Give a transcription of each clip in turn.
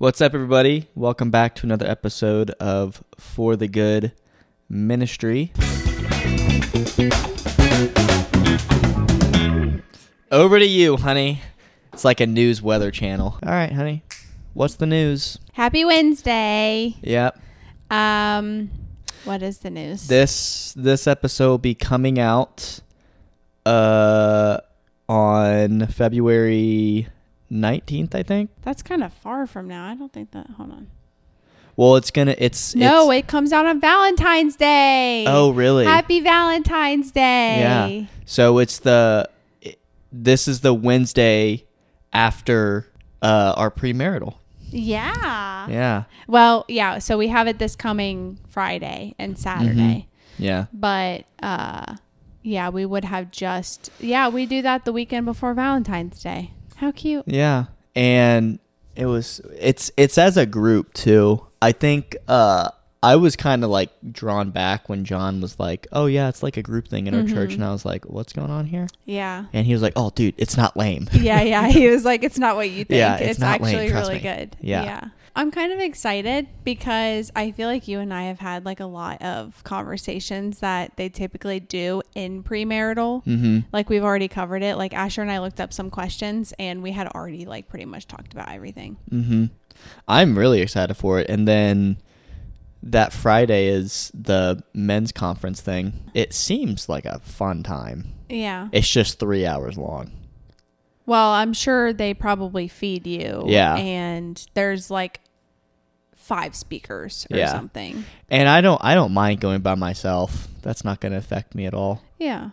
What's up, everybody? Welcome back to another episode of For the Good Ministry. Over to you, honey. It's like a news weather channel. All right, honey. What's the news? Happy Wednesday. Yep. Um, what is the news? This this episode will be coming out uh on February 19th, I think. That's kind of far from now. I don't think that. Hold on. Well, it's going to it's No, it's, it comes out on Valentine's Day. Oh, really? Happy Valentine's Day. Yeah. So it's the it- this is the Wednesday after uh our premarital. Yeah. Yeah. Well, yeah. So we have it this coming Friday and Saturday, Yeah. but uh, yeah, we would have just yeah we do that the weekend before Valentine's Day. How cute. Yeah. And it was it's it's as a group too. I think uh I was kind of like drawn back when John was like, "Oh yeah, it's like a group thing in our Mm-hmm. church." And I was like, "What's going on here?" Yeah. And he was like, "Oh, dude, it's not lame." yeah, yeah. He was like, "It's not what you think. Yeah, it's, it's lame, actually trust really me." good." Yeah. I'm kind of excited because I feel like you and I have had like a lot of conversations that they typically do in premarital. Mhm. Like we've already covered it. Like Asher and I looked up some questions and we had already like pretty much talked about everything. Mm-hmm. I'm really excited for it. And then that Friday is the men's conference thing. It seems like a fun time. Yeah. It's just three hours long. Well, I'm sure they probably feed you. Yeah. And there's like five speakers or Yeah. something. And I don't I don't mind going by myself. That's not going to affect me at all. Yeah.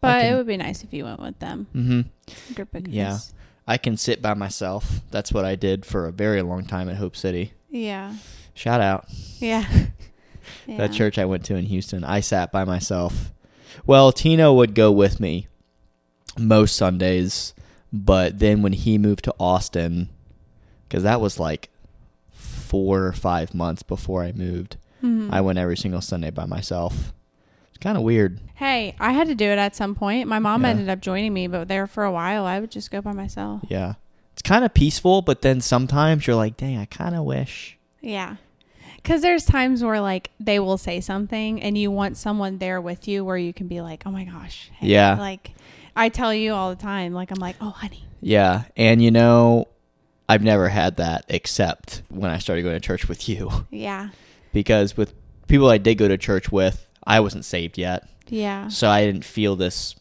But can- it would be nice if you went with them. Mm-hmm. Group of Yeah. I can sit by myself. That's what I did for a very long time at Hope City. Yeah. Shout out. Yeah. That Yeah. church I went to in Houston. I sat by myself. Well, Tino would go with me most Sundays, but then when he moved to Austin, because that was like four or five months before I moved, Mhm. I went every single Sunday by myself. It's kind of weird. Hey, I had to do it at some point. My mom Yeah. ended up joining me, but there for a while, I would just go by myself. Yeah. It's kind of peaceful, but then sometimes you're like, dang, I kind of wish. Yeah. Because there's times where, like, they will say something and you want someone there with you where you can be like, oh my gosh. hey," Yeah. Like, I tell you all the time, like, I'm like, oh, honey. Yeah. And you know, I've never had that except when I started going to church with you. Yeah. because with people I did go to church with, I wasn't saved yet. Yeah. So I didn't feel this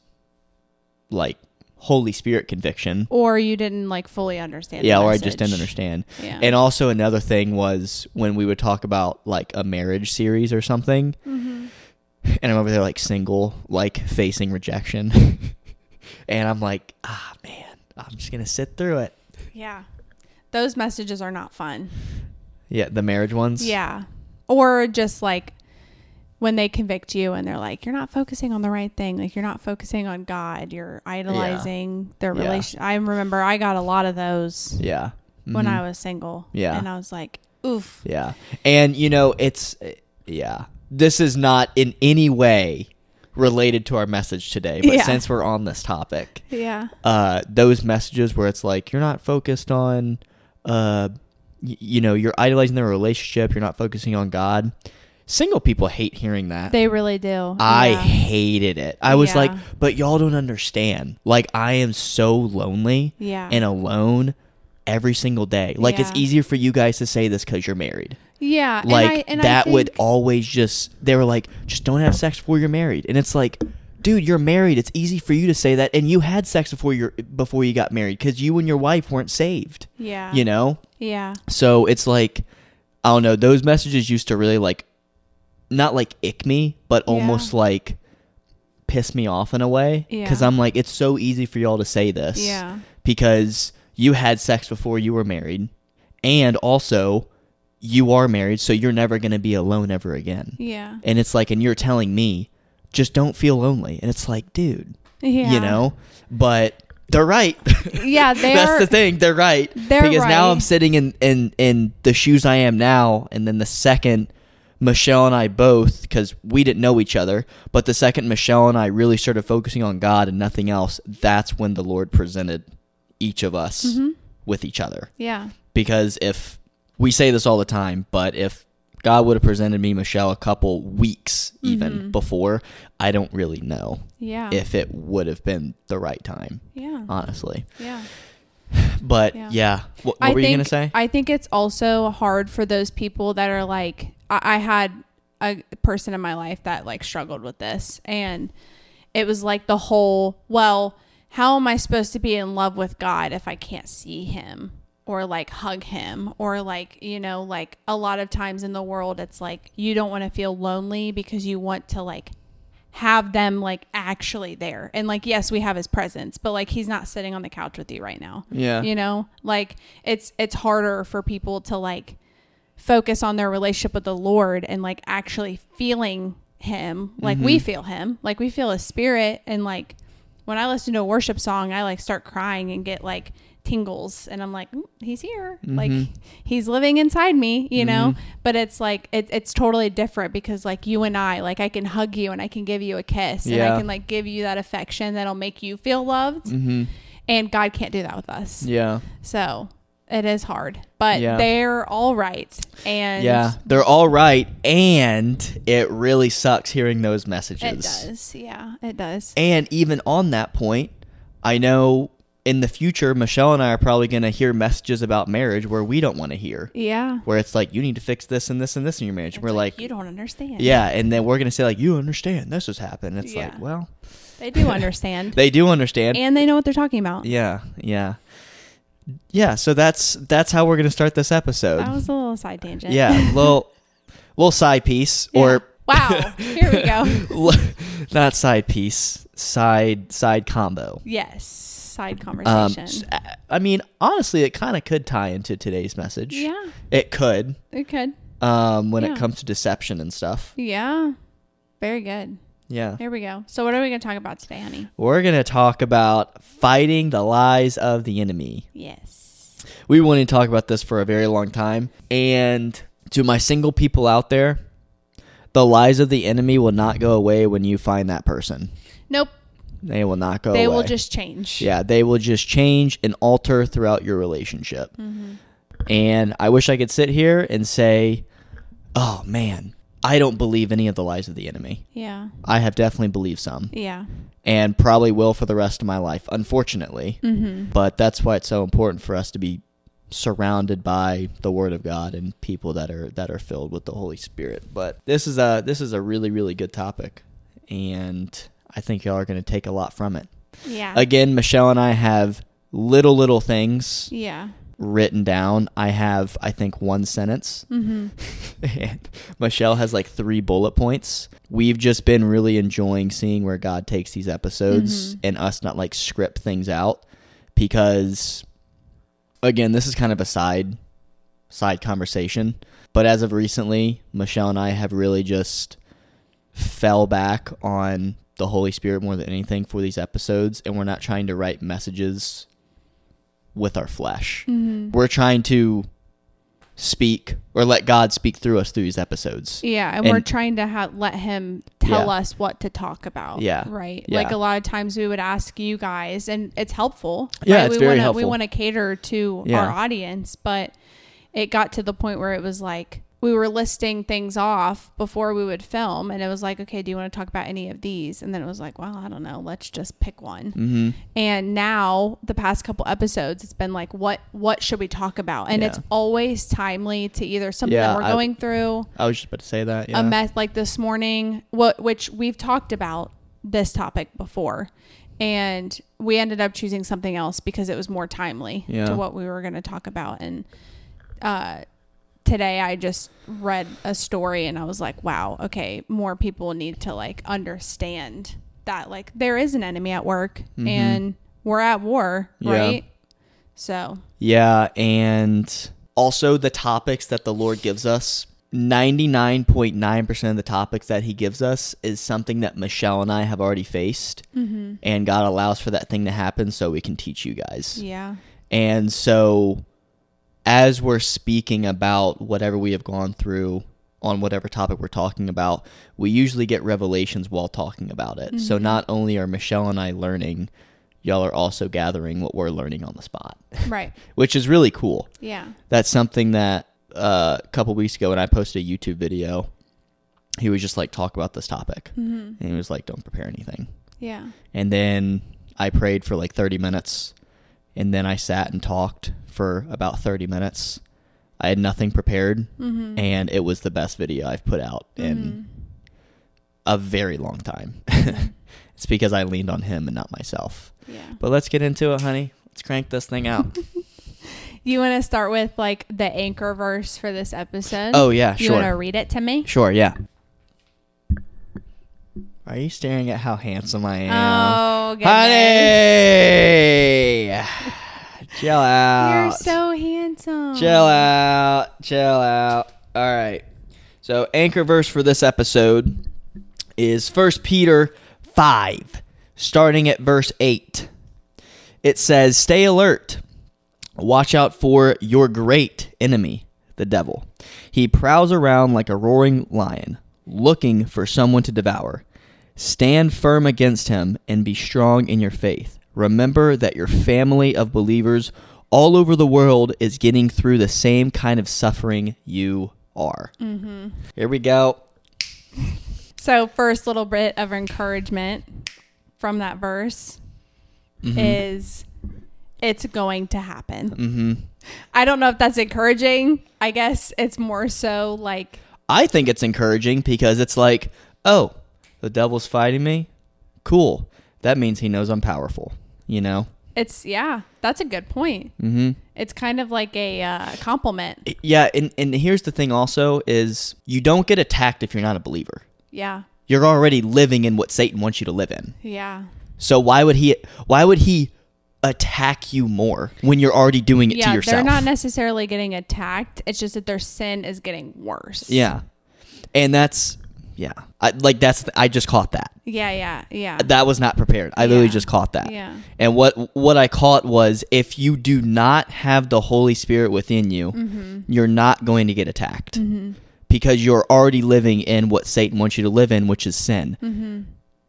like Holy Spirit conviction. Or you didn't, like, fully understand. Yeah, or I just didn't understand. Yeah. And also another thing was when we would talk about like a marriage series or something, Mhm. and I'm over there like single, like facing rejection. and I'm like, ah man, I'm just gonna sit through it. Yeah. Those messages are not fun. Yeah, the marriage ones. Yeah. Or just like when they convict you and they're like, you're not focusing on the right thing. Like you're not focusing on God. You're idolizing their Yeah. relation. I remember I got a lot of those Yeah. when Mhm. I was single. Yeah. And I was like, oof. Yeah. And you know, it's yeah. This is not in any way related to our message today, but Yeah. since we're on this topic, Yeah. uh those messages where it's like you're not focused on uh y- you know, you're idolizing their relationship, you're not focusing on God. Single people hate hearing that. They really do. I Yeah. hated it. I was Yeah. like, but y'all don't understand. Like I am so lonely Yeah. and alone every single day. Like it's easier for you guys to say this cuz you're married yeah. and like I- and I that would always just they were like just don't have sex before you're married and it's like dude you're married it's easy for you to say that and you had sex before you before you got married because you and your wife weren't saved Yeah. you know Yeah. so it's like i don't know those messages used to really like not like ick me but Yeah. almost like piss me off in a way because Yeah. i'm like it's so easy for y'all to say this Yeah. because you had sex before you were married and also you are married so you're never going to be alone ever again Yeah. and it's like and you're telling me just don't feel lonely and it's like dude Yeah. you know but they're right Yeah. They're. that's the thing they're right They're because now i'm sitting in in in the shoes i am now and then the second Michelle and I both, because we didn't know each other, but the second Michelle and I really started focusing on God and nothing else, that's when the Lord presented each of us Mhm. with each other. Yeah. Because if we say this all the time, but if God would have presented me Michelle a couple weeks even Mhm. before, I don't really know Yeah. if it would have been the right time, yeah. honestly. yeah. But Yeah. yeah, what, what were you gonna say? I think it's also hard for those people that are like, I, I had a person in my life that like struggled with this, and it was like the whole, well, how am I supposed to be in love with God if I can't see Him or like hug Him or like, you know, like a lot of times in the world, it's like you don't want to feel lonely because you want to like have them like actually there. And like, yes, we have His presence, but like He's not sitting on the couch with you right now. Yeah, you know? Like it's it's harder for people to like focus on their relationship with the lord and like actually feeling him like we mm-hmm. feel him. Like we feel his spirit. And like when i listen to a worship song i like start crying and get like tingles and i'm like "Mm, he's here like he's living inside me you know but it's like it, it's totally different because like you and i like i can hug you and i can give you a kiss and i can like give you that affection that'll make you feel loved hmm and God can't do that with us. yeah, So it is hard, but Yeah. they're all right. And yeah. They're all right, and it really sucks hearing those messages. it does. Yeah, it does. And even on that point, I know in the future, Michelle and I are probably going to hear messages about marriage where we don't want to hear, Yeah. where it's like, you need to fix this and this and this in your marriage. We're like, you don't understand. yeah. And then we're going to say, like, you understand this has happened. It's Yeah. like, well, They do understand. they do understand. and they know what they're talking about. yeah. Yeah. Yeah. So that's, that's how we're going to start this episode. That was a little side tangent. yeah. Little, little side piece Yeah. or wow. Here we go. not side piece, side, side combo. Yes. Side Um, conversation. I- I mean, honestly, it kind of could tie into today's message. yeah, It could, it could. um, when Yeah. it comes to deception and stuff. Yeah. Very good. Yeah. Here we go. So what are we going to talk about today, honey? We're going to talk about fighting the lies of the enemy. Yes. We wanted to talk about this for a very long time. And to my single people out there, the lies of the enemy will not go away when you find that person. Nope. They will not go they away. will just change. Yeah, they will just change and alter throughout your relationship. Mm-hmm. And I wish I could sit here and say, oh man, I don't believe any of the lies of the enemy. Yeah. I have definitely believed some Yeah. and probably will for the rest of my life, unfortunately. Mm-hmm. But that's why it's so important for us to be surrounded by the word of God and people that are that are filled with the Holy Spirit. But this is a this is a really really good topic and I think y'all are going to take a lot from it. Yeah. Again, Michelle and I have little little things yeah. written down. I have I think one sentence Mm-hmm. and Michelle has like three bullet points. We've just been really enjoying seeing where God takes these episodes Mhm. and us not like script things out because again, this is kind of a side side conversation, but as of recently, Michelle and I have really just fell back on the Holy Spirit more than anything for these episodes and we're not trying to write messages with our flesh Mm-hmm. we're trying to speak or let God speak through us through these episodes. Yeah, and, we're trying to ha- let him tell Yeah. us what to talk about. Yeah. right. Yeah. Like a lot of times we would ask you guys, and it's helpful. Yeah, right? it's we very wanna, We want to cater to Yeah. our audience, but it got to the point where it was like we were listing things off before we would film, and it was like, okay, do you want to talk about any of these? And then it was like, well, I don't know, let's just pick one. Mm-hmm. And now the past couple episodes, it's been like, what what should we talk about? And it's always timely to either something Yeah, that we're I- going through I was just about to say that. Yeah. a mess like this morning what which we've talked about this topic before and we ended up choosing something else because it was more timely Yeah. to what we were going to talk about and uh today i just read a story and i was like wow okay more people need to like understand that like there is an enemy at work Mhm. and we're at war Yeah. right so yeah, and also the topics that the Lord gives us. 99.9% of the topics that he gives us is something that Michelle and I have already faced mm-hmm. and God allows for that thing to happen so we can teach you guys. yeah And so, as we're speaking about whatever we have gone through on whatever topic we're talking about, we usually get revelations while talking about it. So, Mhm. not only are Michelle and I learning, y'all are also gathering what we're learning on the spot, right which is really cool. yeah That's something that uh, a couple weeks ago when I posted a YouTube video. He was just like talk about this topic, Mhm. and he was like, "Don't prepare anything." Yeah. And then I prayed for like 30 minutes, and then I sat and talked for about 30 minutes. I had nothing prepared, Mhm. and it was the best video I've put out in Mhm. a very long time. Mhm. it's because I leaned on him and not myself. Yeah. But let's get into it, honey. Let's crank this thing out. You want to start with like the anchor verse for this episode? oh yeah, You want to sure. read it to me? Sure, yeah. Are you staring at how handsome I am? Oh, goodness. Honey! Chill out. You're so handsome. Chill out. Chill out. All right. So, anchor verse for this episode is 1 Peter 5, starting at verse 8. It says, Stay alert. Watch out for your great enemy, the devil. He prowls around like a roaring lion, looking for someone to devour. Stand firm against him and be strong in your faith. Remember that your family of believers all over the world is getting through the same kind of suffering you are. Mm-hmm. Here we go. So, first little bit of encouragement from that verse Mhm. is it's going to happen. Mm-hmm. I don't know if that's encouraging. I guess it's more so like, I think it's encouraging because it's like, oh, the devil's fighting me? Cool. That means he knows I'm powerful, you know? it's, yeah, that's a good point. Mm-hmm. It's kind of like a uh, compliment. Yeah, and, and here's the thing also is you don't get attacked if you're not a believer. Yeah. You're already living in what Satan wants you to live in. Yeah. So why would he why would he attack you more when you're already doing it yeah, to yourself? they're not necessarily getting attacked. It's just that their sin is getting worse. yeah. And that's yeah. I, like that's I just caught that. Yeah, yeah, yeah. That was not prepared. I literally just caught that. Yeah. And what what I caught was if you do not have the Holy Spirit within you, Mm-hmm. you're not going to get attacked. Because you're already living in what Satan wants you to live in, which is sin. Mm-hmm.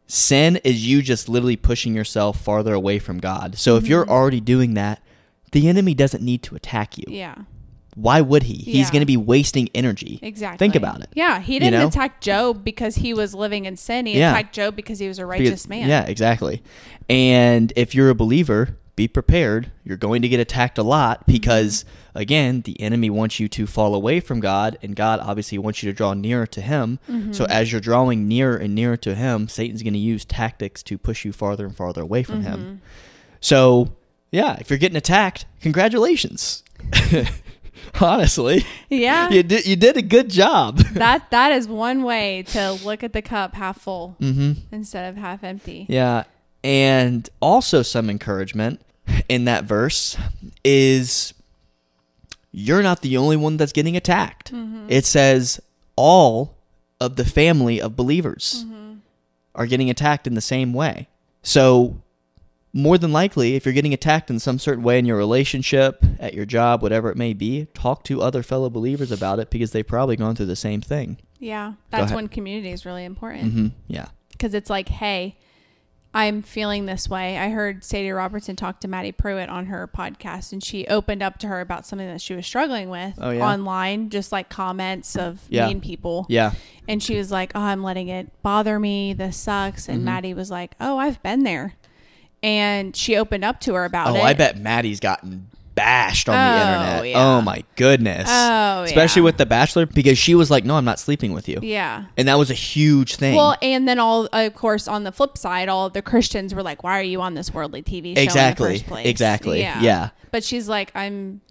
Sin is you just literally pushing yourself farther away from God. So if Mm-hmm. you're already doing that, the enemy doesn't need to attack you. Yeah. Why would he? He's Yeah. going to be wasting energy. Exactly. Think about it. Yeah, he didn't know? attack Job because he was living in sin. He Yeah. attacked Job because he was a Because- righteous man. Yeah, exactly. And if you're a believer, be prepared. You're going to get attacked a lot Mm-hmm. because, again, the enemy wants you to fall away from God, and God obviously wants you to draw nearer to Him. Mm-hmm. So as you're drawing nearer and nearer to Him, Satan's going to use tactics to push you farther and farther away from Mm-hmm. Him. So, yeah, if you're getting attacked, congratulations. Honestly, Yeah. you did you did a good job. that that is one way to look at the cup half full mm-hmm. instead of half empty. Yeah. And also some encouragement in that verse is you're not the only one that's getting attacked. It says all of the family of believers are getting attacked in the same way. So more than likely, if you're getting attacked in some certain way in your relationship, at your job, whatever it may be, talk to other fellow believers about it because they've probably gone through the same thing. Yeah. That's when community is really important. hmm Yeah. because it's like, hey, I'm feeling this way. I heard Sadie Robertson talk to Maddie Prewett on her podcast, and she opened up to her about something that she was struggling with Oh, yeah? online, just like comments of Yeah. mean people. Yeah. And she was like, "Oh, I'm letting it bother me. This sucks." Mm-hmm. And Maddie was like, "Oh, I've been there." And she opened up to her about Oh, it. I bet Maddie's gotten bashed on the Oh, internet. yeah. Oh my goodness. Oh, Especially yeah. with The Bachelor because she was like, "No, I'm not sleeping with you." Yeah. And that was a huge thing. Well, and then all, of course, on the flip side, all the Christians were like, "Why are you on this worldly TV show Exactly. in the first place?" Exactly. Yeah. But she's like, "I'm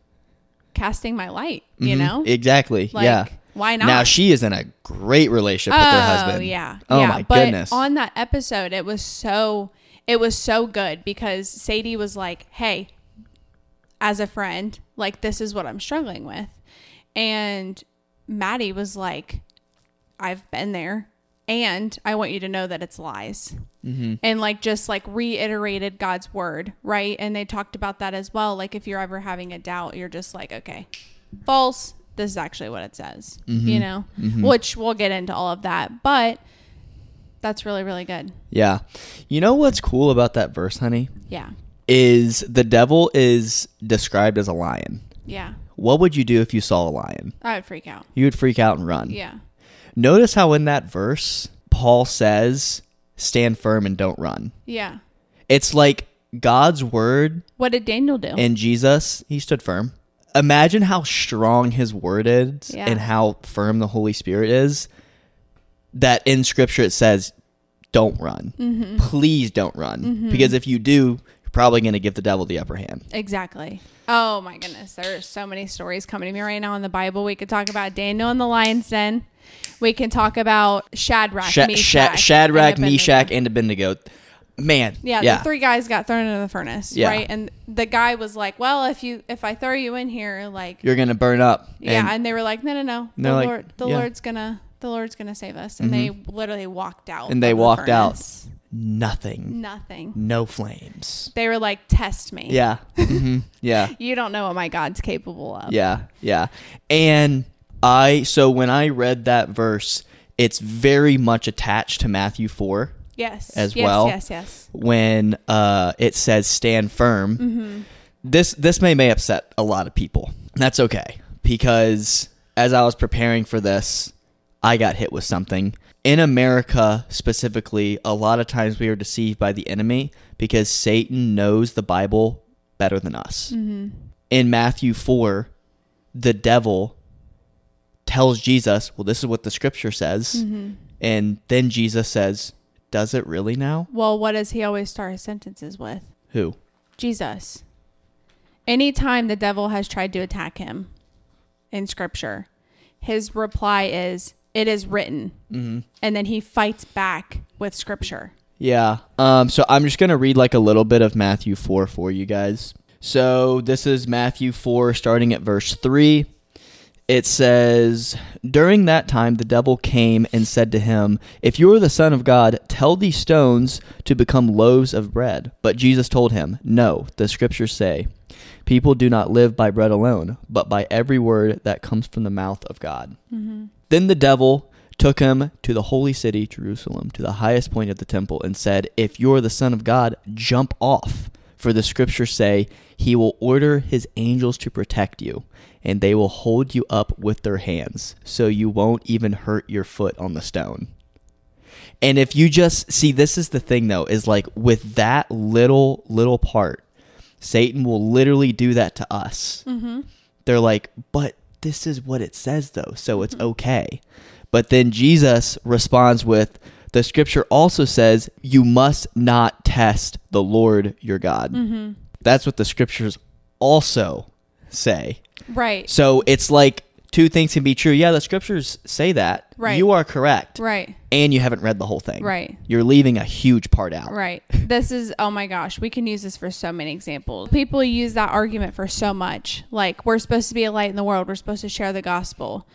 casting my light," you Mhm. know. Exactly. Like, yeah. Why not? Now she is in a great relationship with her husband. Oh yeah. Oh yeah. my but goodness. On that episode, it was so it was so good because Sadie was like, "Hey, as a friend, like this is what I'm struggling with," and Maddie was like, "I've been there." And I want you to know that it's lies. Mm-hmm. And like just like reiterated God's word, right? And they talked about that as well. Like if you're ever having a doubt, you're just like, okay, false. This is actually what it says, Mm-hmm. you know, which we'll get into all of that. But that's really, really good. yeah. You know what's cool about that verse, honey? Yeah. Is the devil is described as a lion. Yeah. what would you do if you saw a lion? I would freak out. You would freak out and run. Yeah. Notice how in that verse, Paul says, stand firm and don't run. Yeah. It's like God's word What did Daniel do? and Jesus, he stood firm. Imagine how strong his word is Yeah. and how firm the Holy Spirit is. That in scripture it says, don't run. Mm-hmm. Please don't run. Because if you do, you're probably going to give the devil the upper hand. exactly. Oh my goodness. There are so many stories coming to me right now in the Bible. We could talk about Daniel in the lion's den. We can talk about Shadrach, Sha- Meshach, Sha- Shadrach, and. Meshach, and Abednego. Man. Yeah, Yeah. the three guys got thrown into the furnace, Yeah. right? And the guy was like, "Well, if you if I throw you in here, like, you're going to burn up. yeah," And- and, they were like, "No, no, no, the like, Lord, the yeah. Mm-hmm. Lord's gonna, the Lord's gonna save us," and they literally walked out. And they the walked out. nothing. Nothing. No flames. They were like, "Test me." Yeah. hmm Yeah. You don't know what my God's capable of. Yeah, yeah. And I so when I read that verse, it's very much attached to Matthew 4 Yes. As yes, well. Yes. Yes. when uh it says stand firm. Mm-hmm. This this may may upset a lot of people. That's okay because as I was preparing for this, I got hit with something. In America specifically, a lot of times we are deceived by the enemy because Satan knows the Bible better than us. Mm-hmm. In Matthew 4, the devil tells Jesus, Well, this is what the scripture says. Mm-hmm. And then Jesus says, Does it really now? Well, what does he always start his sentences with? Who? Jesus. Anytime the devil has tried to attack him in scripture, his reply is, It is written. Mm-hmm. And then he fights back with scripture. Yeah. Um, so I'm just going to read like a little bit of Matthew 4 for you guys. So this is Matthew 4, starting at verse 3. It says, During that time the devil came and said to him, If you are the Son of God, tell these stones to become loaves of bread. But Jesus told him, No, the scriptures say, People do not live by bread alone, but by every word that comes from the mouth of God. Then the devil took him to the holy city, Jerusalem, to the highest point of the temple, and said, If you're the Son of God, jump off. For the scriptures say, He will order His angels to protect you, and they will hold you up with their hands, so you won't even hurt your foot on the stone. And if you just see, this is the thing though, is like with that little, little part, Satan will literally do that to us Mm-hmm. they're like, but this is what it says though, so it's okay. But then Jesus responds with, the scripture also says, you must not test the Lord your God. Mm-hmm. That's what the scriptures also say. Right. So it's like two things can be true. Yeah, the scriptures say that. Right. You are correct. Right. And you haven't read the whole thing. Right. You're leaving a huge part out. Right. This is, oh my gosh, we can use this for so many examples. People use that argument for so much. Like, we're supposed to be a light in the world, we're supposed to share the gospel.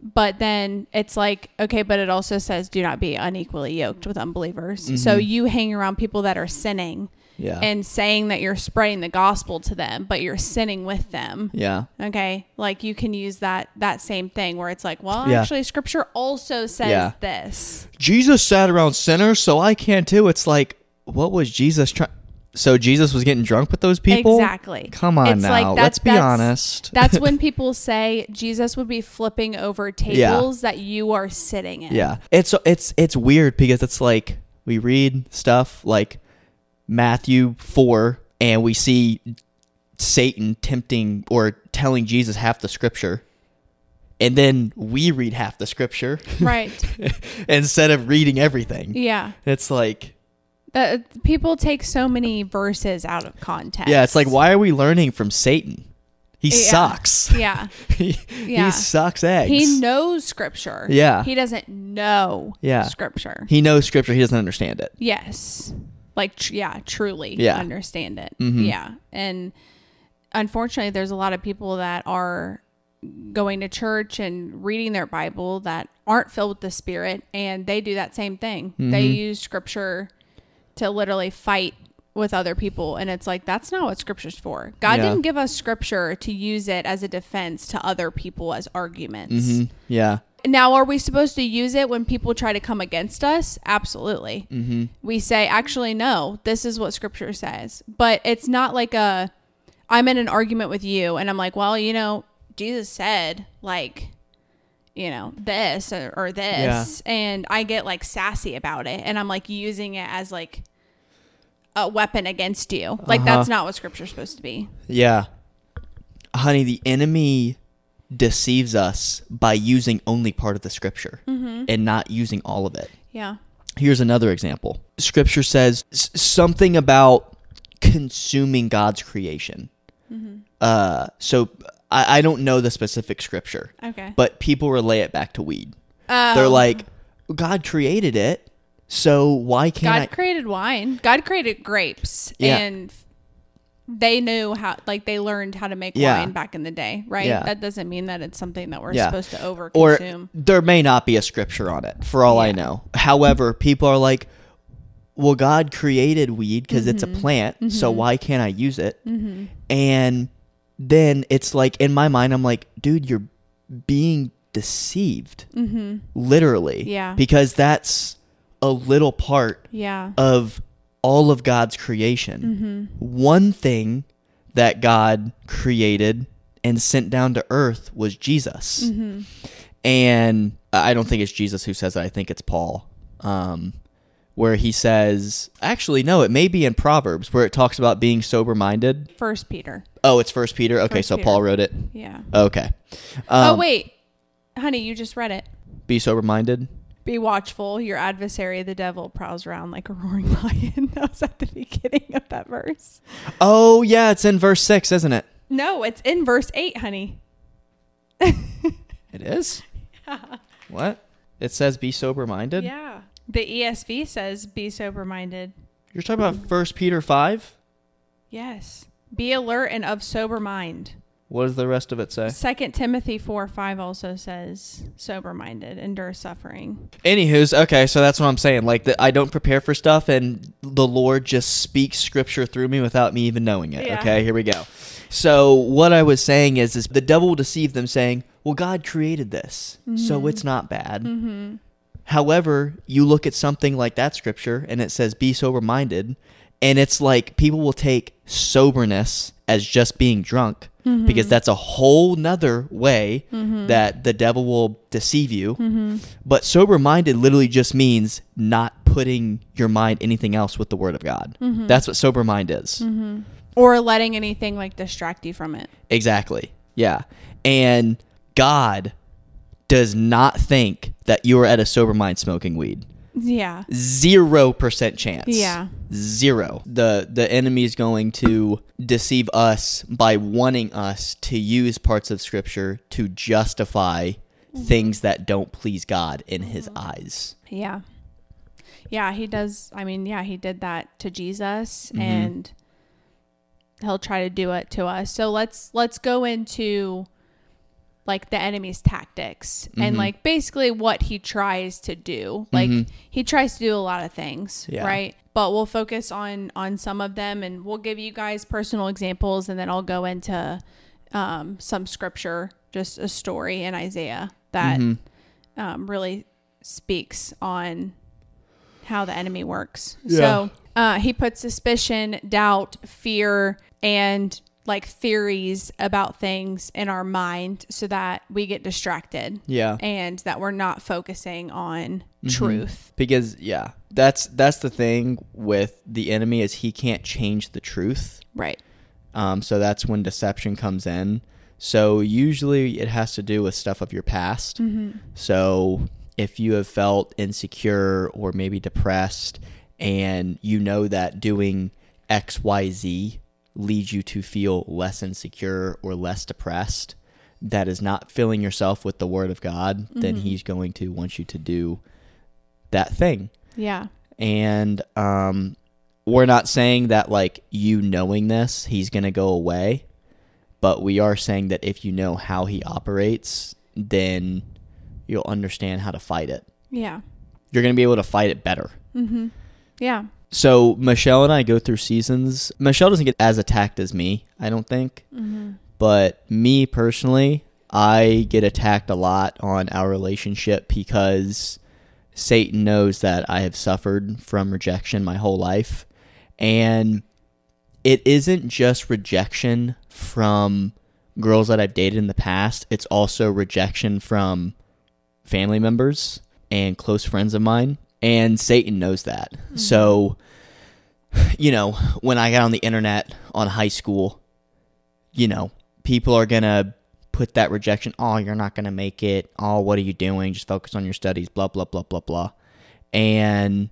But then it's like, okay, but it also says do not be unequally yoked with unbelievers. Mm-hmm. So you hang around people that are sinning Yeah. and saying that you're spreading the gospel to them, but you're sinning with them. yeah. Okay, like you can use that that same thing where it's like, well, Yeah. actually, Scripture also says Yeah. this. Jesus sat around sinners, so I can too. It's like, what was Jesus trying? So Jesus was getting drunk with those people. Exactly. Come on It's now. like that- Let's be honest. That's when people say Jesus would be flipping over tables that you are sitting in. yeah. It's it's it's weird because it's like we read stuff like Matthew four, and we see Satan tempting or telling Jesus half the scripture. And then we read half the scripture Right. instead of reading everything. Yeah. It's like, Uh, people take so many verses out of context. yeah, it's like, why are we learning from Satan? He Yeah. sucks. Yeah. he, Yeah. he sucks eggs. He knows scripture. Yeah. He doesn't know Yeah. scripture. He knows scripture. He doesn't understand it. Yes. Like, tr- yeah, truly Yeah. understand it. Mhm. Yeah. And unfortunately, there's a lot of people that are going to church and reading their Bible that aren't filled with the Spirit, and they do that same thing. They Mhm. use scripture to literally fight with other people and it's like that's not what scripture's for god Yeah. didn't give us scripture to use it as a defense to other people as arguments mm-hmm. Yeah. Now, are we supposed to use it when people try to come against us? Absolutely. hmm We say, actually, no, this is what scripture says. But it's not like a, I'm in an argument with you and I'm like, well, you know, Jesus said like you know this or, or this and I get like sassy about it and I'm like using it as like a weapon against you. Like Uh-huh. that's not what scripture's supposed to be. Yeah. Honey, the enemy deceives us by using only part of the scripture and not using all of it. Yeah. Here's another example. Scripture says s- something about consuming God's creation. Uh, so I, I don't know the specific scripture, Okay. but people relay it back to weed. Oh. They're like, God created it, so why can't God I? created wine. God created grapes, Yeah. and they knew how, like they learned how to make Yeah. wine back in the day, right? Yeah. That doesn't mean that it's something that we're Yeah. supposed to over or consume. there may not be a scripture on it for all I know. However, people are like, well, God created weed because it's a Mm-hmm. plant, so mm-hmm. why can't I use it? Mm-hmm. And then it's like in my mind, I'm like, dude, you're being deceived, mm-hmm. literally, Yeah. because that's a little part Yeah. of all of God's creation. One thing that God created and sent down to earth was Jesus. And I don't think it's Jesus who says it, I think it's Paul. Um, where he says, actually, no, it may be in Proverbs where it talks about being sober minded. First Peter. Oh, it's First Peter. Okay, First so Peter. Paul wrote it. Yeah. Okay. oh Um, wait, honey, you just read it. Be sober minded. Be watchful. Your adversary, the devil, prowls around like a roaring lion. that was at the beginning of that verse. Oh, yeah, it's in verse 6, isn't it? No, it's in verse eight, honey. It is? What? It says be sober minded? Yeah. The ESV says, "Be sober minded." You're talking about First Peter 5? Yes. Be alert and of sober mind. What does the rest of it say? Second Timothy four five also says sober minded, endure suffering. Anywho's okay, so that's what I'm saying. Like that, I don't prepare for stuff, and the Lord just speaks Scripture through me without me even knowing it. Yeah. Okay, here we go. So what I was saying is, is the devil will deceive them, saying, "Well, God created this, so mm-hmm. it's not bad." Mm-hmm. However, you look at something like that Scripture, and it says, "Be sober minded," and it's like people will take soberness as just being drunk because mm-hmm. that's a whole nother way mm-hmm. that the devil will deceive you. Mm-hmm. But sober minded literally just means not putting your mind anything else with the word of God. That's what sober mind is. Or letting anything like distract you from it. Exactly. Yeah. And God does not think that you are at a sober mind smoking weed. Yeah. Zero percent chance. Yeah. Zero. The the enemy is going to deceive us by wanting us to use parts of scripture to justify things that don't please God in his eyes. Yeah. Yeah, he does. I mean, yeah, he did that to Jesus Mhm. and he'll try to do it to us. So let's let's go into like the enemy's tactics and Mhm. like basically what he tries to do. Like Mhm. he tries to do a lot of things, Yeah. right? But we'll focus on on some of them and we'll give you guys personal examples and then I'll go into um, some scripture, just a story in Isaiah that Mhm. um, really speaks on how the enemy works. Yeah. So uh, he puts suspicion, doubt, fear, and like theories about things in our mind so that we get distracted Yeah. and that we're not focusing on Mhm. truth. Because yeah, that's that's the thing with the enemy is he can't change the truth. Right. Um, so that's when deception comes in. So usually it has to do with stuff of your past. Mm-hmm. So if you have felt insecure or maybe depressed and you know that doing XYZ leads you to feel less insecure or less depressed, that is not filling yourself with the word of God, then Mhm. he's going to want you to do that thing. Yeah. And um we're not saying that like you knowing this, he's going to go away, but we are saying that if you know how he operates, then you'll understand how to fight it. Yeah. You're going to be able to fight it better. Mm-hmm. Yeah. So Michelle and I go through seasons. Michelle doesn't get as attacked as me, I don't think. Mm-hmm. But me personally, I get attacked a lot on our relationship because Satan knows that I have suffered from rejection my whole life. And it isn't just rejection from girls that I've dated in the past, it's also rejection from family members and close friends of mine. And Satan knows that. So, you know, when I got on the internet on high school, you know, people are going to put that rejection, oh, you're not going to make it. Oh, what are you doing? Just focus on your studies, blah, blah, blah, blah, blah. And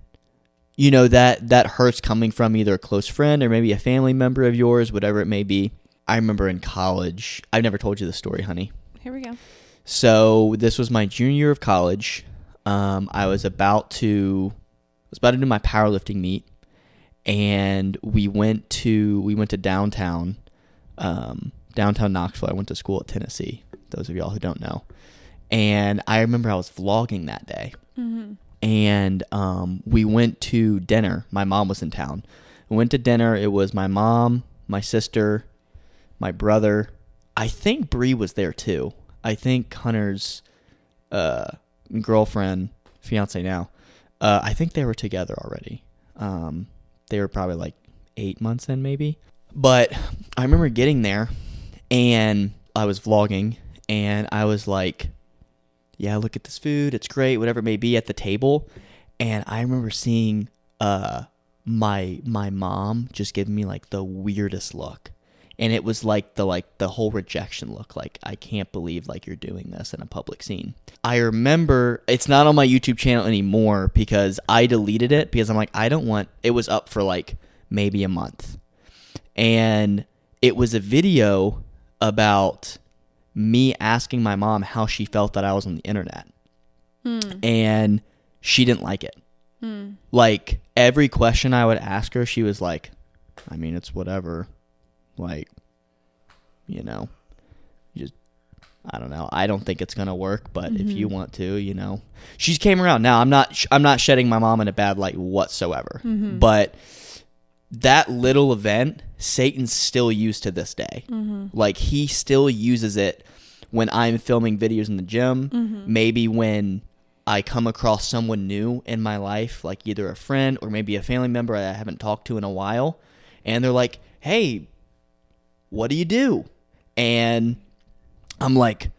you know that that hurts coming from either a close friend or maybe a family member of yours, whatever it may be. I remember in college, I've never told you the story, honey. Here we go. So this was my junior year of college. Um, I was about to I was about to do my powerlifting meet, and we went to we went to downtown, um, downtown Knoxville. I went to school at Tennessee. Those of y'all who don't know, and I remember I was vlogging that day, and um, we went to dinner. My mom was in town. We went to dinner. It was my mom, my sister, my brother. I think Bree was there too. I think Hunter's uh, girlfriend, fiance now. Uh, I think they were together already. Um, they were probably like eight months in, maybe. But I remember getting there, and I was vlogging, and I was like, "Yeah, look at this food. It's great. Whatever it may be at the table." And I remember seeing uh, my my mom just giving me like the weirdest look and it was like the like the whole rejection look like i can't believe like you're doing this in a public scene. I remember it's not on my youtube channel anymore because i deleted it because i'm like i don't want it was up for like maybe a month. And it was a video about me asking my mom how she felt that i was on the internet. Hmm. And she didn't like it. Hmm. Like every question i would ask her she was like i mean it's whatever like you know just i don't know. I don't think it's gonna work but if you mm-hmm. want to you know. She came around. Now i'm not sh- i'm not shedding my mom in a bad light whatsoever mm-hmm. but that little event satan's still used to this day. Mm-hmm. Like he still uses it when i'm filming videos in the gym maybe when I come across someone new in my life, like either a friend or maybe a family member I haven't talked to in a while, and they're like, "Hey, what do you do?" And I'm like,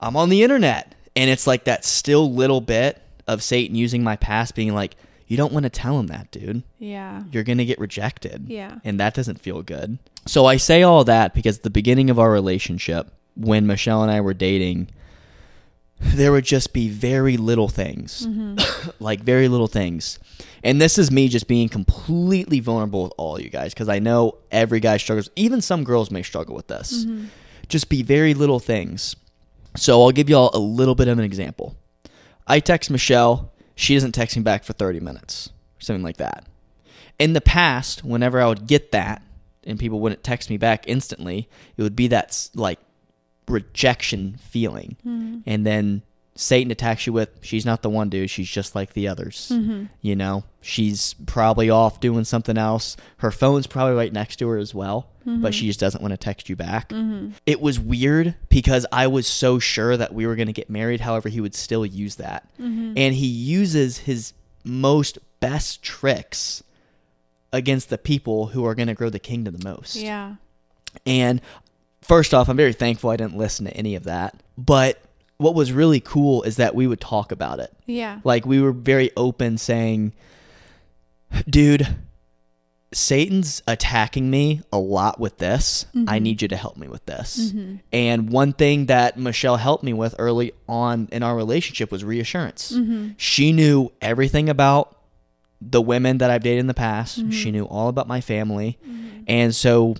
"I'm on the internet." And it's like that still little bit of Satan using my past being like, "You don't want to tell him that, dude. Yeah. You're going to get rejected." Yeah. And that doesn't feel good. So I say all that because the beginning of our relationship, when Michelle and I were dating, there would just be very little things. Mm-hmm. Like very little things. And this is me just being completely vulnerable with all you guys because i know every guy struggles even some girls may struggle with this. Mm-hmm. Just be very little things. So i'll give y'all a little bit of an example. I text michelle she doesn't text me back for 30 minutes something like that. In the past whenever i would get that and people wouldn't text me back instantly it would be that like rejection feeling. Mm-hmm. And then Satan attacks you with, she's not the one, dude. She's just like the others. Mm-hmm. You know, she's probably off doing something else. Her phone's probably right next to her as well, but she mm-hmm. just doesn't want to text you back. It was weird because I was so sure that we were going to get married. However, he would still use that. And he uses his most best tricks against the people who are going to grow the kingdom the most. Yeah. And first off, I'm very thankful I didn't listen to any of that. But what was really cool is that we would talk about it. Yeah. Like we were very open saying, dude, Satan's attacking me a lot with this. I mm-hmm. need you to help me with this. Mm-hmm. And one thing that Michelle helped me with early on in our relationship was reassurance. Mm-hmm. She knew everything about the women that I've dated in the past. She knew all about my family. And so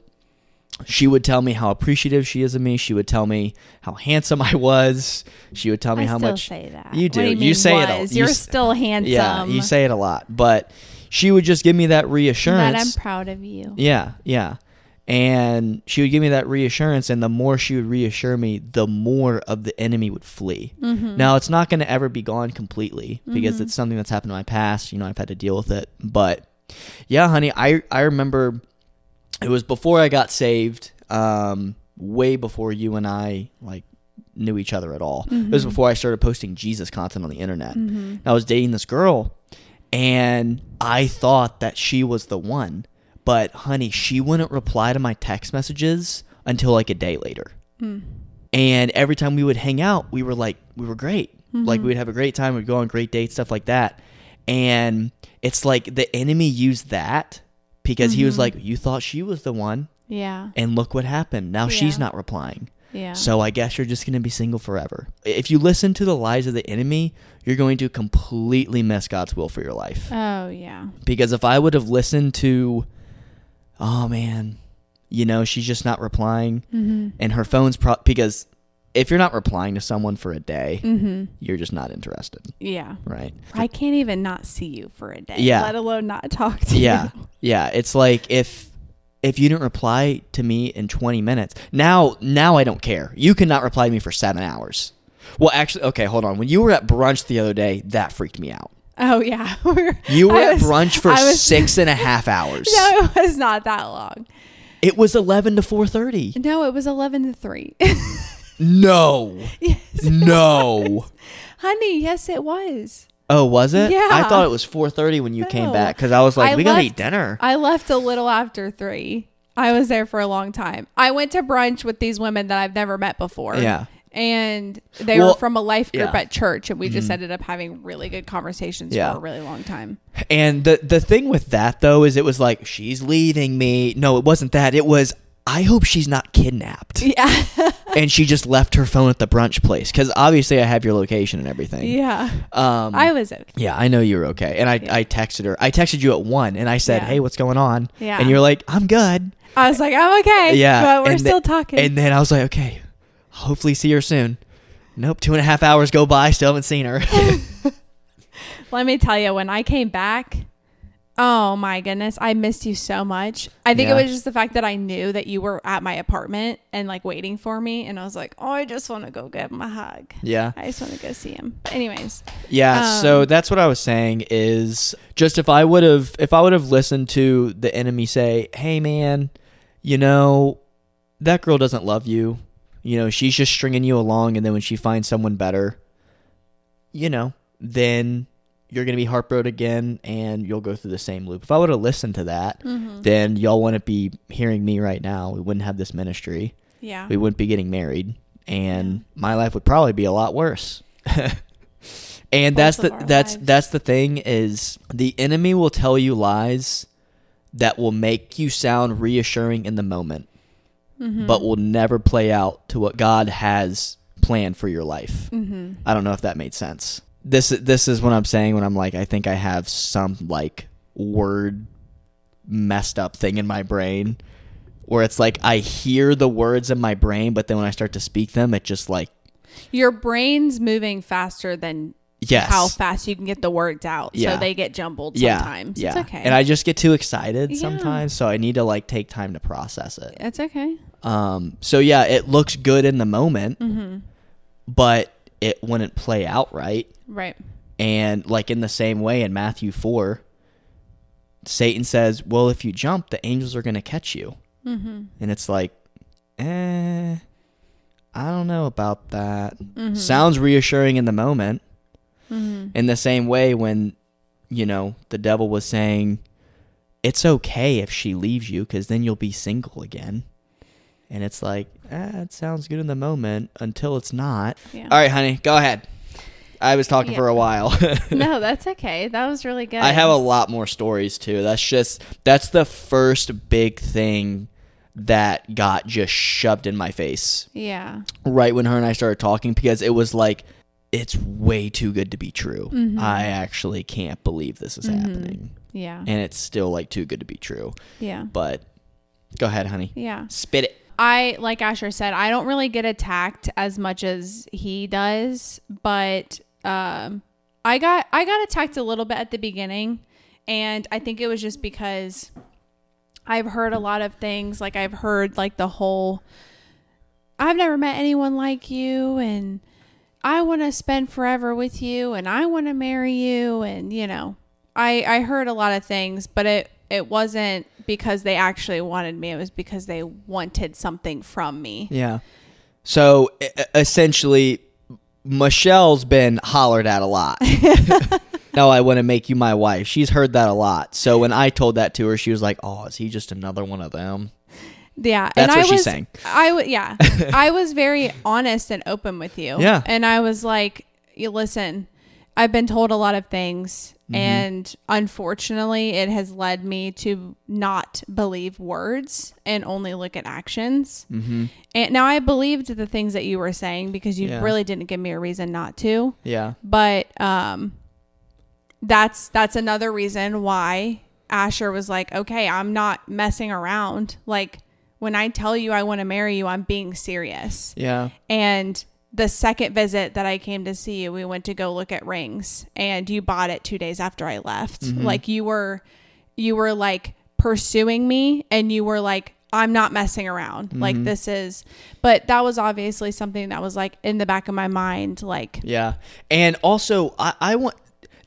she would tell me how appreciative she is of me. She would tell me how handsome I was. She would tell me I how still much say that. you What do. you, You, say it. a- you You're s- still handsome. Yeah, you say it a lot, but she would just give me that that reassurance. I'm proud of you. yeah, yeah. And she would give me that reassurance, and the more she would reassure me, the more of the enemy would flee. Mm-hmm. Now, it's not going to ever be gone completely because it's something that's happened in my past. You know, I've had to deal with it. But yeah, honey, I I remember it was before I got saved, um, way before you and I like knew each other at all. It was mm-hmm. before I started posting Jesus content on the internet. Mm-hmm. I was dating this girl, and I thought that she was the one, but honey, she wouldn't reply to my text messages until like a day later. Hmm. And every time we would hang out, we were like, we were great. Like mm-hmm. we would have a great time. We'd go on great dates, stuff like that. And it's like the enemy used that because he was like, you thought she was the one, Yeah. and look what happened. Now she's not replying. Yeah. So I guess you're just going to be single forever. If you listen to the lies of the enemy, you're going to completely miss God's will for your life. oh yeah. Because if I would have listened to, oh man, you know, she's just not replying, Mm-hmm. and her phone's pro because if you're not replying to someone for a day, Mm-hmm. you're just not interested, Yeah. right? I can't even not see you for a day. Yeah. Let alone not talk to Yeah, you. yeah. Yeah. It's like if if you didn't reply to me in 20 minutes, now now I don't care. You cannot reply to me for seven hours. Well, actually, okay, hold on. When you were at brunch the other day, that freaked me out. Oh yeah. You were I at was- brunch for was- six and a half hours. No, it was not that long. It was 11 to 4:30. No, it was eleven to three. No, yes. no. Honey, yes it was. Oh, was it? Yeah. I thought it was 4:30 when you came back because I was like, I we gotta eat dinner. I left a little after three. I was there for a long time. I went to brunch with these women that I've never met before. Yeah. And they Well, were from a life group yeah. Mm-hmm. at church, and we just ended up having really good conversations Yeah. for a really long time. And the the thing with that though is it was like she's leaving me. No, it wasn't that. It was I hope she's not kidnapped. Yeah. and she just left her phone at the brunch place cuz obviously I have your location and everything. yeah. Um I was okay. yeah, I know you were okay. And I, Yeah. I texted her. I texted you at 1 and I said, Yeah. "Hey, what's going on?" Yeah. And you're like, "I'm good." I was like, I'm okay. Yeah. But we're and still talking. And then I was like, "Okay. Hopefully see her soon." Nope, two and a half hours go by, still haven't seen her. Let me tell you, when I came back, oh my goodness, I missed you so much. I think Yeah. it was just the fact that I knew that you were at my apartment and like waiting for me. And I was like, oh, I just want to go give him a hug. yeah. I just want to go see him. But anyways, Yeah, so Um, that's what I was saying is just if I would have if I would have listened to the enemy say, "Hey man, you know, that girl doesn't love you. You know, she's just stringing you along and then when she finds someone better, you know, then you're going to be heartbroken again and you'll go through the same loop." If I would have listened to that, then y'all wouldn't be hearing me right now. We wouldn't have this ministry. yeah. We wouldn't be getting married and my life would probably be a lot worse. and that's the that's lives. that's the thing is the enemy will tell you lies that will make you sound reassuring in the moment Mm-hmm. but will never play out to what God has planned for your life. Mm-hmm. I don't know if that made sense. This this is what I'm saying when I'm like I think I have some like word messed up thing in my brain where it's like I hear the words in my brain but then when I start to speak them it just like Your brain's moving faster than yes how fast you can get the words out. Yeah. So they get jumbled yeah sometimes. yeah It's okay. and I just get too excited Yeah. sometimes so I need to like take time to process it it's okay. um so yeah it looks good in the moment Mm-hmm. but it wouldn't play out right Right. And like in the same way in Matthew 4, Satan says, Well, if you jump, the angels are going to catch you. Mm-hmm. And it's like, eh, I don't know about that. Mm-hmm. Sounds reassuring in the moment. Mm-hmm. In the same way, when, you know, the devil was saying, It's okay if she leaves you because then you'll be single again. And it's like, eh, it sounds good in the moment until it's not. Yeah. All right, honey, go ahead. I was talking for a while. no, that's okay. That was really good. I have a lot more stories too. That's just that's the first big thing that got just shoved in my face Yeah. right when her and I started talking because it was like it's way too good to be true. Mhm. I actually can't believe this is Mhm. happening. Yeah. And it's still like too good to be true. Yeah. But go ahead, honey. Yeah. Spit it. I like Asher said, I don't really get attacked as much as he does, but um I got I got attacked a little bit at the beginning and I think it was just because I've heard a lot of things like I've heard like the whole I've never met anyone like you and I want to spend forever with you and I want to marry you and you know I I heard a lot of things but it it wasn't because they actually wanted me it was because they wanted something from me Yeah. So essentially, Michelle's been hollered at a lot. no, I want to make you my wife. She's heard that a lot. So when I told that to her, she was like, "Oh, is he just another one of them?" Yeah, That's and what I she's was, saying. I w- yeah, I was very honest and open with you. Yeah. and I was like, "You listen, I've been told a lot of things, Mm-hmm. and unfortunately, it has led me to not believe words and only look at actions. Mm-hmm. And now I believed the things that you were saying because you Yeah. really didn't give me a reason not to. Yeah. But um, that's that's another reason why Asher was like, okay, I'm not messing around. Like when I tell you I want to marry you, I'm being serious. Yeah. And the second visit that I came to see you, we went to go look at rings, and you bought it two days after I left. Mm-hmm. Like you were, you were like pursuing me, and you were like. I'm not messing around. Mm-hmm. Like this is, but that was obviously something that was like in the back of my mind. Like, Yeah. And also, I, I want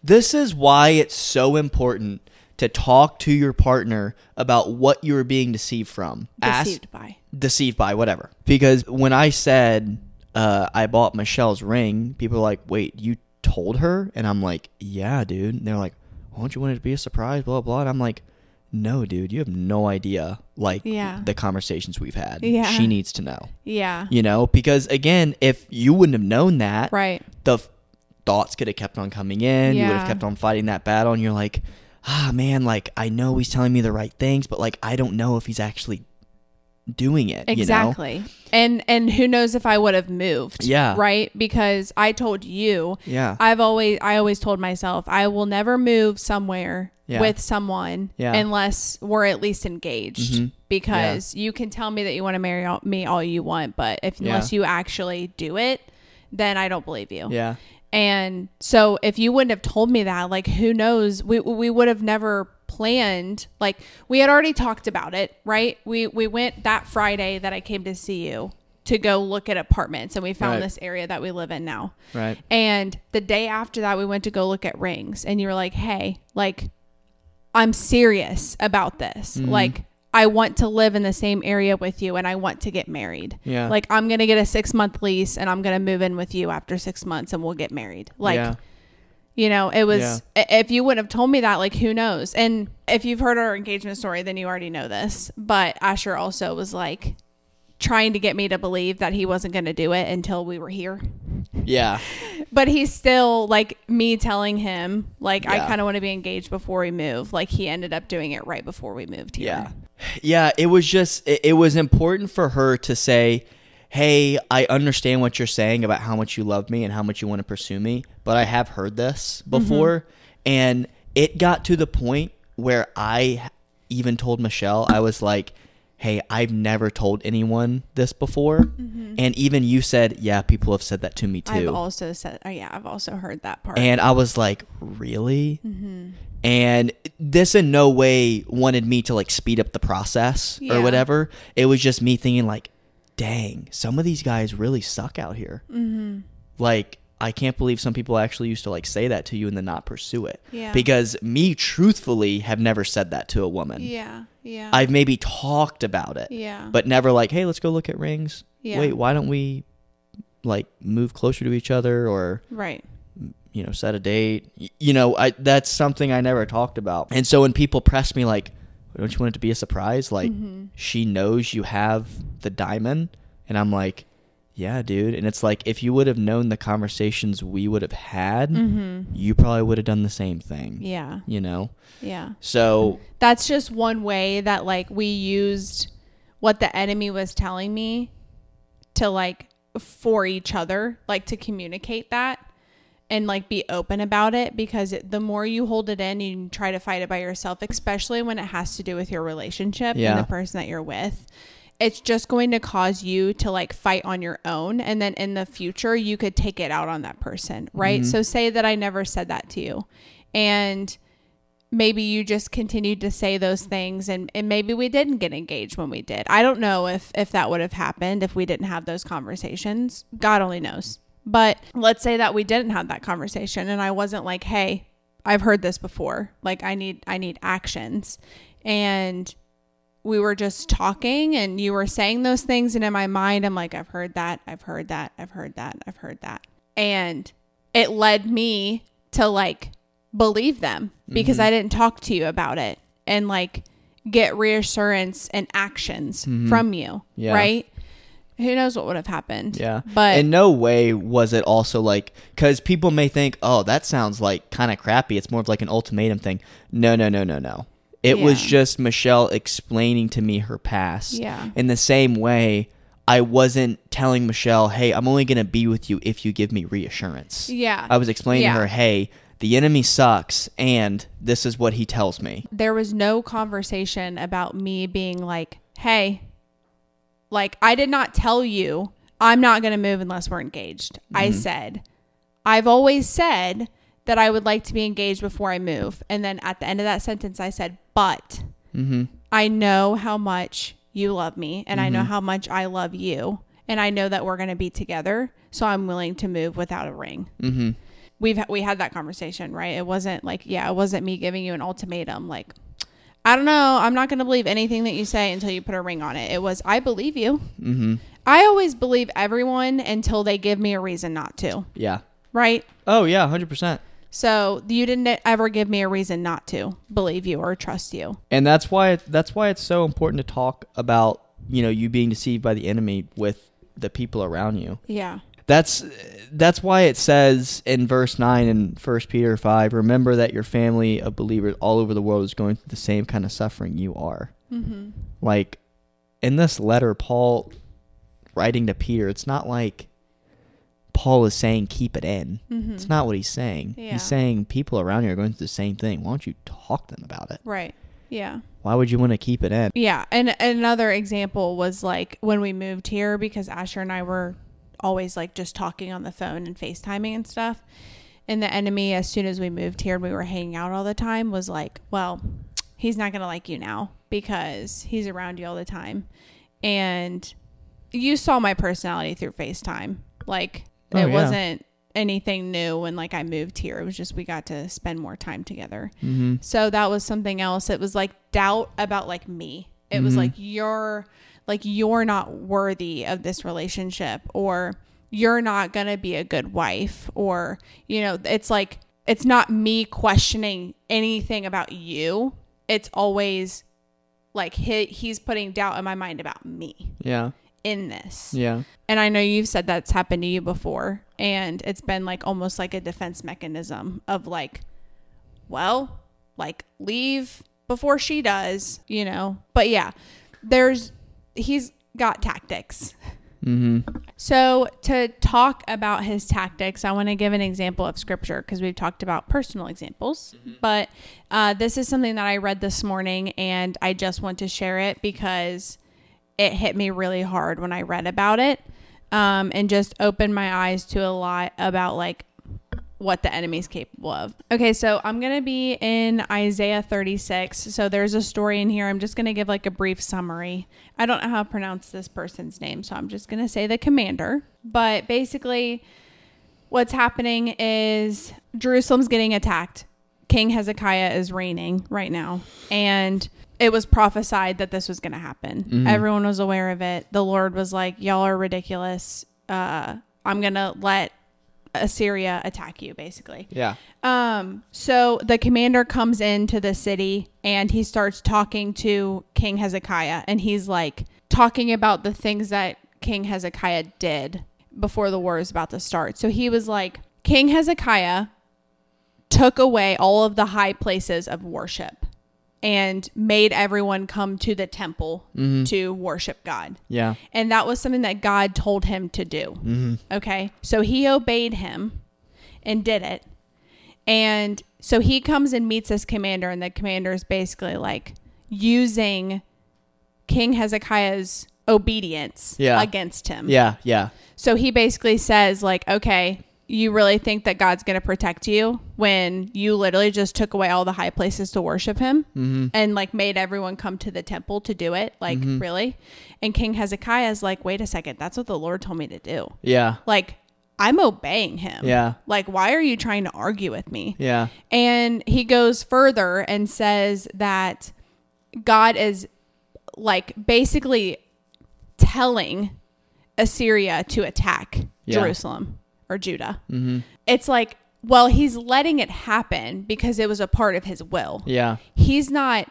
this is why it's so important to talk to your partner about what you're being deceived from. Ask- deceived by. deceived by, whatever. Because when I said uh, I bought Michelle's ring, people are like, wait, you told her? And I'm like, yeah, dude. And they're like, why don't you want it to be a surprise? Blah, blah. And I'm like, no, dude, you have no idea. Like, Yeah. the conversations we've had. Yeah. She needs to know. Yeah. You know, because again, if you wouldn't have known that, Right. the f- thoughts could have kept on coming in. Yeah. You would have kept on fighting that battle, and you're like, ah, man, like I know he's telling me the right things, but like I don't know if he's actually doing it. You know? Exactly. And and who knows if I would have moved. Yeah. Right? Because I told you Yeah. I've always I always told myself I will never move somewhere Yeah. with someone Yeah. unless we're at least engaged. Mhm. Because you can tell me that you want to marry all, me all you want, but if Yeah. unless you actually do it, then I don't believe you. yeah. And so if you wouldn't have told me that, like who knows, we we would have never planned. Like we had already talked about it, right? We we went that Friday that I came to see you to go look at apartments and we found Right. this area that we live in now. Right. And the day after that we went to go look at rings and you were like, "Hey, like I'm serious about this. Mm-hmm. Like I want to live in the same area with you and I want to get married. Yeah. Like I'm going to get a 6 month lease and I'm going to move in with you after 6 months and we'll get married. Like yeah. You know, it was Yeah. if you wouldn't have told me that, like who knows? And if you've heard our engagement story, then you already know this. But Asher also was like trying to get me to believe that he wasn't going to do it until we were here. Yeah. But he's still like me telling him like I kind of want to be engaged before we move. Like he ended up doing it right before we moved here. Yeah. Yeah, it was just it, it was important for her to say, "Hey, I understand what you're saying about how much you love me and how much you want to pursue me, but I have heard this before." Mm-hmm. And it got to the point where I even told Michelle, I was like, "Hey, I've never told anyone this before." Mm-hmm. And even you said, "Yeah, people have said that to me too." I've also said, oh yeah, I've also heard that part. And I was like, really? Mm-hmm. And this in no way wanted me to like speed up the process Yeah. or whatever. It was just me thinking like, dang, some of these guys really suck out here. Mm-hmm. Like, I can't believe some people actually used to like say that to you and then not pursue it. Yeah. Because me, truthfully, have never said that to a woman. yeah, yeah, I've maybe talked about it, yeah, but never like, hey, let's go look at rings. Yeah. Wait, why don't we like move closer to each other or right. you know, set a date. You know, I that's something I never talked about. And so when people press me like, "Don't you want it to be a surprise?" Like, Mm-hmm. she knows you have the diamond, and I'm like, "Yeah, dude." And it's like if you would have known the conversations we would have had, you probably would have done the same thing. Mm-hmm. Yeah, You know. yeah. So that's just one way that like we used what the enemy was telling me to like for each other like to communicate that and like be open about it because it, the more you hold it in you try to fight it by yourself especially when it has to do with your relationship Yeah. and the person that you're with it's just going to cause you to like fight on your own. And then in the future you could take it out on that person right? Mm-hmm. So say that i never said that to you. And maybe you just continued to say those things and, and maybe we didn't get engaged when we did. I don't know if if that would have happened if we didn't have those conversations. God only knows but let's say that we didn't have that conversation and i wasn't like hey i've heard this before. Like i need i need actions. And we were just talking and you were saying those things and in my mind i'm like i've heard that. I've heard that. I've heard that. I've heard that. And it led me to like believe them because i didn't talk to you about it and like get reassurance and actions from you, Mm-hmm. Yeah. right? Who knows what would have happened? Yeah. But in no way was it also like because people may think, oh, that sounds like kind of crappy. It's more of like an ultimatum thing. No, no, no, no, no. It was just Michelle explaining to me her past. Yeah. In the same way, I wasn't telling Michelle, hey, I'm only gonna be with you if you give me reassurance. yeah, I was explaining Yeah. to her, hey, the enemy sucks, and this is what he tells me. there was no conversation about me being like, hey, like I did not tell you I'm not going to move unless we're engaged. I said, I've always said that I would like to be engaged before I move. And then at the end of that sentence, I said, but Mm-hmm. I know how much you love me and I know how much I love you. And I know that we're going to be together. So I'm willing to move without a ring. Mm-hmm. We've we had that conversation, right? It wasn't like, yeah, it wasn't me giving you an ultimatum like I don't know, I'm not going to believe anything that you say until you put a ring on it. It was I believe you. Mm-hmm. I always believe everyone until they give me a reason not to, Yeah. right? Oh yeah, hundred percent. So you didn't ever give me a reason not to believe you or trust you. and that's why that's why it's so important to talk about you know you being deceived by the enemy with the people around you Yeah. That's that's why it says in verse 9 in 1 peter 5 remember that your family of believers all over the world is going through the same kind of suffering you are Mm-hmm. like in this letter paul writing to peter it's not like paul is saying keep it in Mm-hmm. it's not what he's saying Yeah. he's saying people around you are going through the same thing why don't you talk to them about it Right. Yeah. why would you want to keep it in Yeah. And another example was like when we moved here because Asher and I were always like just talking on the phone and FaceTiming and stuff. And the enemy, as soon as we moved here and we were hanging out all the time, was like, well, he's not going to like you now because he's around you all the time. And you saw my personality through FaceTime. Like, Oh, it yeah. wasn't anything new when like I moved here. It was just we got to spend more time together. mm-hmm. So that was something else. It was like doubt about like me. It was Mhm. like you're like you're not worthy of this relationship or you're not going to be a good wife or you know, it's like it's not me questioning anything about you. It's always like he, he's putting doubt in my mind about me yeah in this. yeah And I know you've said that's happened to you before. And it's been like almost like a defense mechanism of like, well, like leave before she does, you know? But yeah, there's, he's got tactics. mm-hmm. So to talk about his tactics, I want to give an example of scripture because we've talked about personal examples. But uh, this is something that I read this morning and I just want to share it because it hit me really hard when I read about it um, and just opened my eyes to a lot about like what the enemy's capable of. Okay, so I'm going to be in Isaiah 36. So there's a story in here. I'm just going to give like a brief summary. I don't know how to pronounce this person's name, so I'm just going to say the commander. But basically, what's happening is Jerusalem's getting attacked. King Hezekiah is reigning right now. And it was prophesied that this was going to happen. Mhm. Everyone was aware of it. The Lord was like, Y'all are ridiculous. Uh, I'm going to let Assyria attack you, basically. yeah Um, so the commander comes into the city and he starts talking to King Hezekiah and he's like talking about the things that King Hezekiah did before the war is about to start. So he was like, King Hezekiah took away all of the high places of worship and made everyone come to the temple mm-hmm. to worship God. yeah And that was something that God told him to do. mm-hmm. Okay. So he obeyed him and did it. And so he comes and meets this commander, and the commander is basically like using King Hezekiah's obedience Yeah. against him. yeah yeah So he basically says, like, okay, you really think that God's going to protect you when you literally just took away all the high places to worship him mm-hmm. and like made everyone come to the temple to do it? Like, Mhm. really? And King Hezekiah is like, wait a second, that's what the Lord told me to do. yeah Like, I'm obeying him. yeah Like, why are you trying to argue with me? yeah And he goes further and says that God is like basically telling Assyria to attack Yeah. Jerusalem or Judah. mm-hmm. It's like, well, he's letting it happen because it was a part of his will. yeah He's not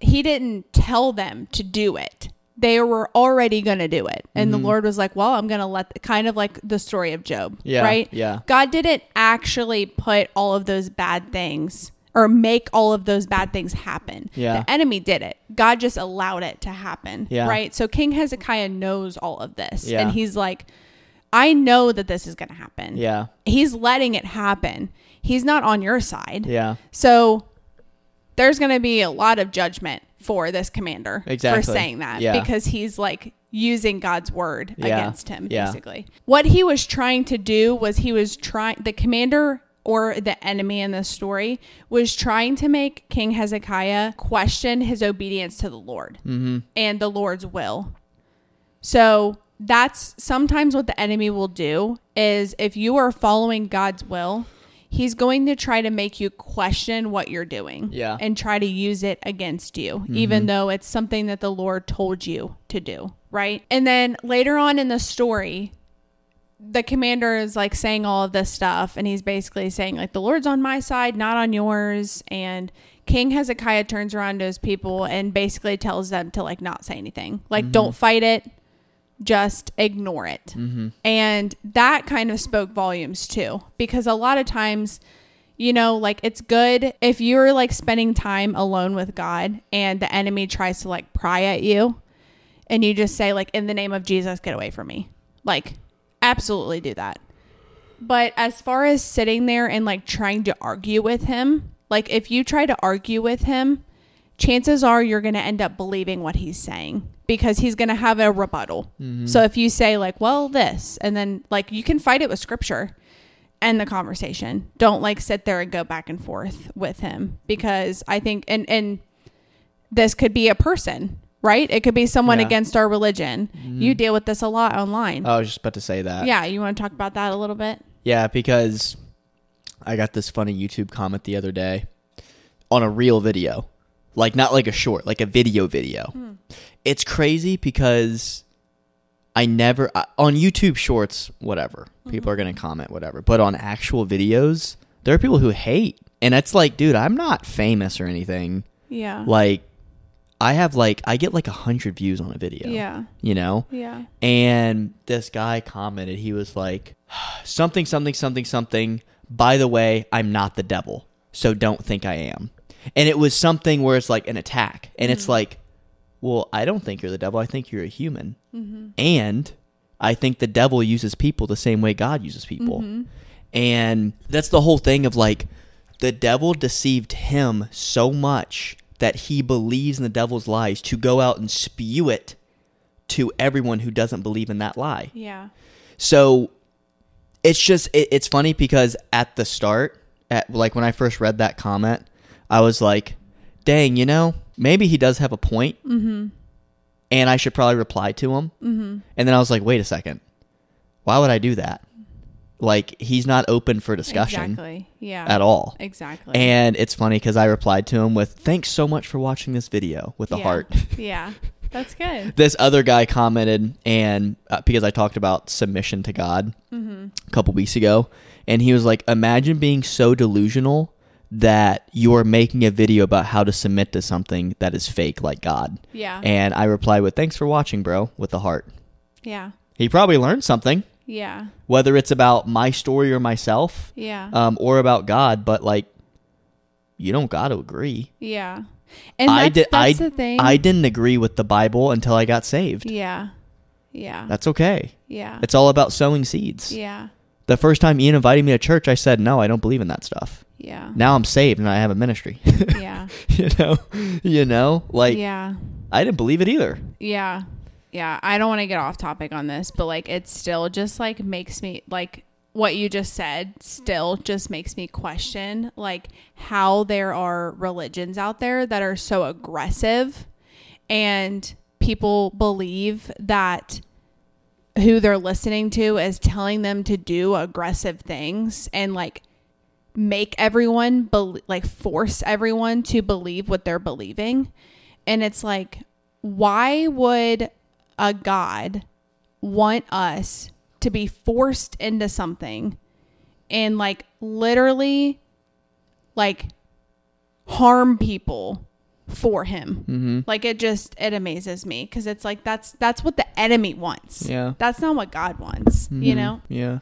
he didn't tell them to do it. They were already going to do it. And the Lord was like, well, I'm going to let, the, kind of like the story of Job, Yeah, right? yeah. God didn't actually put all of those bad things or make all of those bad things happen. Yeah. The enemy did it. God just allowed it to happen. Yeah. Right. So King Hezekiah knows all of this. Yeah. And he's like, I know that this is going to happen. Yeah. He's letting it happen. He's not on your side. Yeah. So there's going to be a lot of judgment for this commander Exactly. for saying that Yeah. because he's like using God's word Yeah. against him Yeah. basically. What he was trying to do was he was trying the commander or the enemy in this story was trying to make King Hezekiah question his obedience to the Lord Mm-hmm. and the Lord's will. So that's sometimes what the enemy will do is if you are following God's will, he's going to try to make you question what you're doing Yeah. and try to use it against you mm-hmm. even though it's something that the Lord told you to do, right? And then later on in the story, the commander is like saying all of this stuff and he's basically saying like the lord's on my side not on yours. And king hezekiah turns around to his people and basically tells them to like not say anything. Like mm-hmm. don't fight it just ignore it. Mm-hmm. And that kind of spoke volumes too because a lot of times you know like it's good if you're like spending time alone with god and the enemy tries to like pry at you and you just say like in the name of jesus get away from me. Like absolutely do that. But as far as sitting there and like trying to argue with him like if you try to argue with him chances are you're going to end up believing what he's saying because he's going to have a rebuttal mm-hmm. so if you say like well this and then like you can fight it with scripture end the conversation don't like sit there and go back and forth with him because i think and and this could be a person right it could be someone Yeah. against our religion mm-hmm. you deal with this a lot online I was just about to say that. yeah, you want to talk about that a little bit? Yeah, because I got this funny YouTube comment the other day on a real video. Like not like a short, like a video video. Hmm. It's crazy because I never I- on YouTube shorts, whatever. Mm-hmm. People are going to comment whatever. But on actual videos, there are people who hate. And it's like, dude, I'm not famous or anything. Yeah. Like I have like I get like a 100 views on a video. Yeah. You know? Yeah. And this guy commented, he was like, something, something, something, something. By the way, I'm not the devil, so don't think I am. And it was something where it's like an attack. And it's mm-hmm. like, well, I don't think you're the devil. I think you're a human. Mm-hmm. And I think the devil uses people the same way God uses people. Mm-hmm. And that's the whole thing of like, the devil deceived him so much that he believes in the devil's lies to go out and spew it to everyone who doesn't believe in that lie. Yeah. So it's just it, it's funny because at the start, at like when I first read that comment, I was like, "Dang, you know, maybe he does have a point." Mm-hmm. And I should probably reply to him. Mm-hmm. And then I was like, "Wait a second, why would I do that? Like he's not open for discussion Exactly. Yeah. at all." Exactly. And it's funny because I replied to him with, "Thanks so much for watching this video" with a yeah. heart. yeah. That's good. this other guy commented and uh, because i talked about submission to god Mm-hmm. a couple weeks ago and he was like imagine being so delusional that you're making a video about how to submit to something that is fake like god Yeah. and i replied with thanks for watching bro with the heart yeah. he probably learned something Yeah. whether it's about my story or myself Yeah. um, or about god but like you don't got to agree yeah. And i did i that's the thing. i didn't agree with the bible until i got saved Yeah. Yeah. that's okay yeah. It's all about sowing seeds. yeah. The first time Ian invited me to church, I said, no, I don't believe in that stuff. Yeah. Now I'm saved and I have a ministry. Yeah. you know? You know? Like, yeah. I didn't believe it either. Yeah. Yeah. I don't want to get off topic on this, but like it still just like makes me like what you just said still just makes me question like how there are religions out there that are so aggressive and people believe that who they're listening to is telling them to do aggressive things and like make everyone bel like force everyone to believe what they're believing and it's like why would a god want us to be forced into something and like literally like harm people for him. Mm-hmm. Like it just it amazes me because it's like that's that's what the enemy wants. Yeah. That's not what God wants, you Mhm. know. Yeah.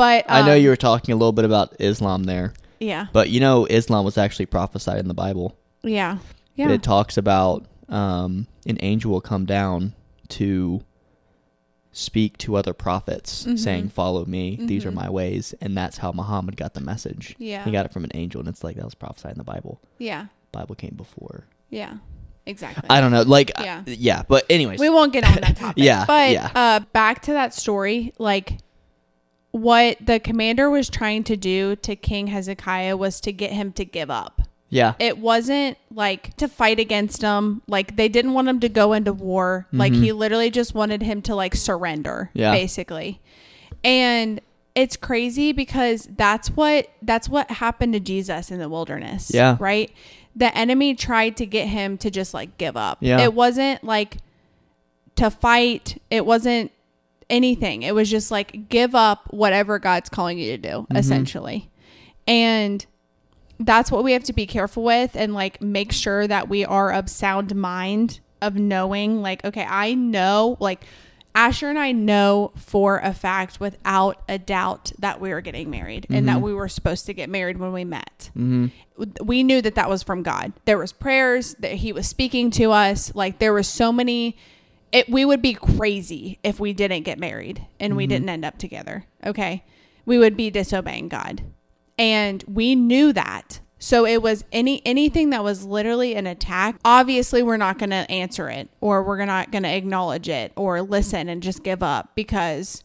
But I know um, you were talking a little bit about Islam there, Yeah, but you know Islam was actually prophesied in the Bible. yeah, yeah. It talks about um, an angel will come down to speak to other prophets, Mhm. saying, "Follow me; these are Mhm. my ways," and that's how Muhammad got the message. yeah, He got it from an angel, and it's like that was prophesied in the Bible. yeah, Bible came before. yeah. Exactly. I don't know, like, Yeah. yeah, yeah. But anyways, we won't get on that topic. Yeah, But yeah. uh back to that story, like what the commander was trying to do to King Hezekiah was to get him to give up. yeah, It wasn't like to fight against him. Like they didn't want him to go into war. Like Mhm. he literally just wanted him to like surrender, Yeah. basically. And it's crazy because that's what that's what happened to Jesus in the wilderness. Yeah. Right? The enemy tried to get him to just like give up. Yeah. It wasn't like to fight. It wasn't anything. It was just like give up whatever God's calling you to do, Mhm. essentially. And that's what we have to be careful with and like make sure that we are of sound mind of knowing like okay i know like asher and i know for a fact without a doubt that we were getting married and that Mhm. we were supposed to get married when we met mm-hmm. we knew that that was from god there was prayers that he was speaking to us like there was so many it, we would be crazy if we didn't get married and we Mhm. didn't end up together okay we would be disobeying god and we knew that so it was any anything that was literally an attack obviously we're not going to answer it or we're not going to acknowledge it or listen and just give up because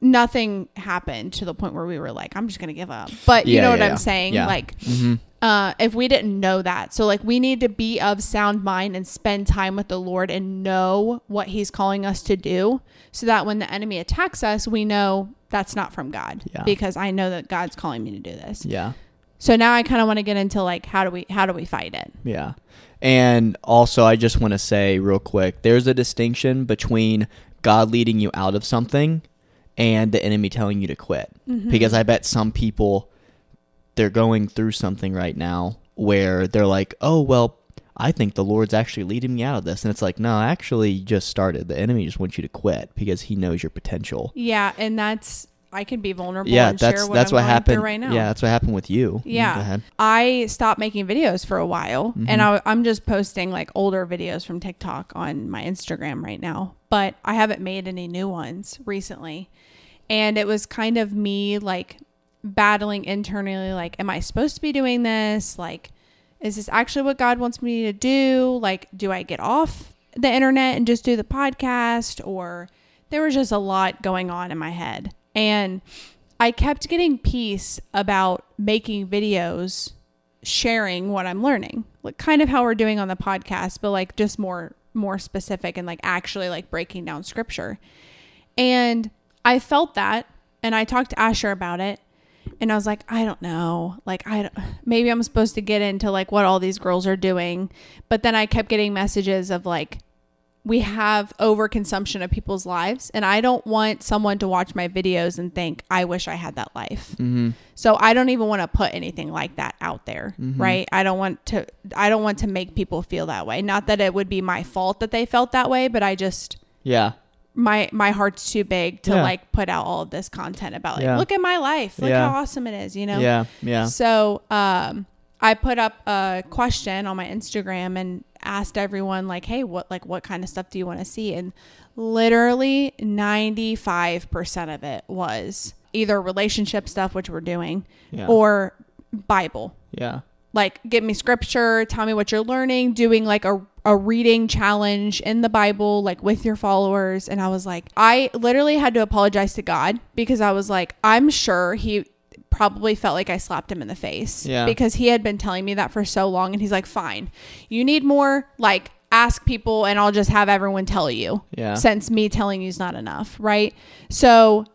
nothing happened to the point where we were like i'm just going to give up but you Yeah, know what yeah, i'm saying Yeah. like Mm-hmm. Uh, if we didn't know that. So, like, we need to be of sound mind and spend time with the Lord and know what He's calling us to do so that when the enemy attacks us, we know that's not from God Yeah. because I know that God's calling me to do this. yeah. So now I kind of want to get into like how do we how do we fight it? Yeah. And also, I just want to say real quick there's a distinction between God leading you out of something and the enemy telling you to quit. Mm-hmm. Because I bet some people, they're going through something right now where they're like, oh, well, I think the Lord's actually leading me out of this. And it's like, no, actually, you just started. The enemy just wants you to quit because he knows your potential. Yeah, and that's I can be vulnerable Yeah, and that's that's I'm what happened right now. Yeah, that's what happened with you. Yeah. Go ahead. I stopped making videos for a while Mhm. and I, I'm just posting like older videos from TikTok on my Instagram right now, but I haven't made any new ones recently. And it was kind of me like battling internally like, am I supposed to be doing this? Like, is this actually what God wants me to do? Like, do I get off the internet and just do the podcast? Or there was just a lot going on in my head. And I kept getting peace about making videos sharing what I'm learning. Like kind of how we're doing on the podcast, but like just more more specific and like actually like breaking down scripture. And I felt that and I talked to Asher about it and I was like, I don't know. Like I don't, maybe I'm supposed to get into like what all these girls are doing, but then I kept getting messages of like we have overconsumption of people's lives and I don't want someone to watch my videos and think I wish I had that life. Mm-hmm. So I don't even want to put anything like that out there, Mhm. right? I don't want to I don't want to make people feel that way. Not that it would be my fault that they felt that way, but I just Yeah. My my heart's too big to Yeah. like put out all of this content about like Yeah. look at my life. Look Yeah. how awesome it is, you know? Yeah. Yeah. So, um, I put up a question on my Instagram and asked everyone like, "Hey, what like what kind of stuff do you want to see?" And literally 95% of it was either relationship stuff which we're doing or Bible. yeah. Like give me scripture, tell me what you're learning, doing like a a reading challenge in the Bible like with your followers and I was like I literally had to apologize to God because I was like I'm sure he probably felt like I slapped him in the face Yeah. because he had been telling me that for so long and he's like fine. You need more like ask people and I'll just have everyone tell you Yeah. since me telling you is not enough, right? So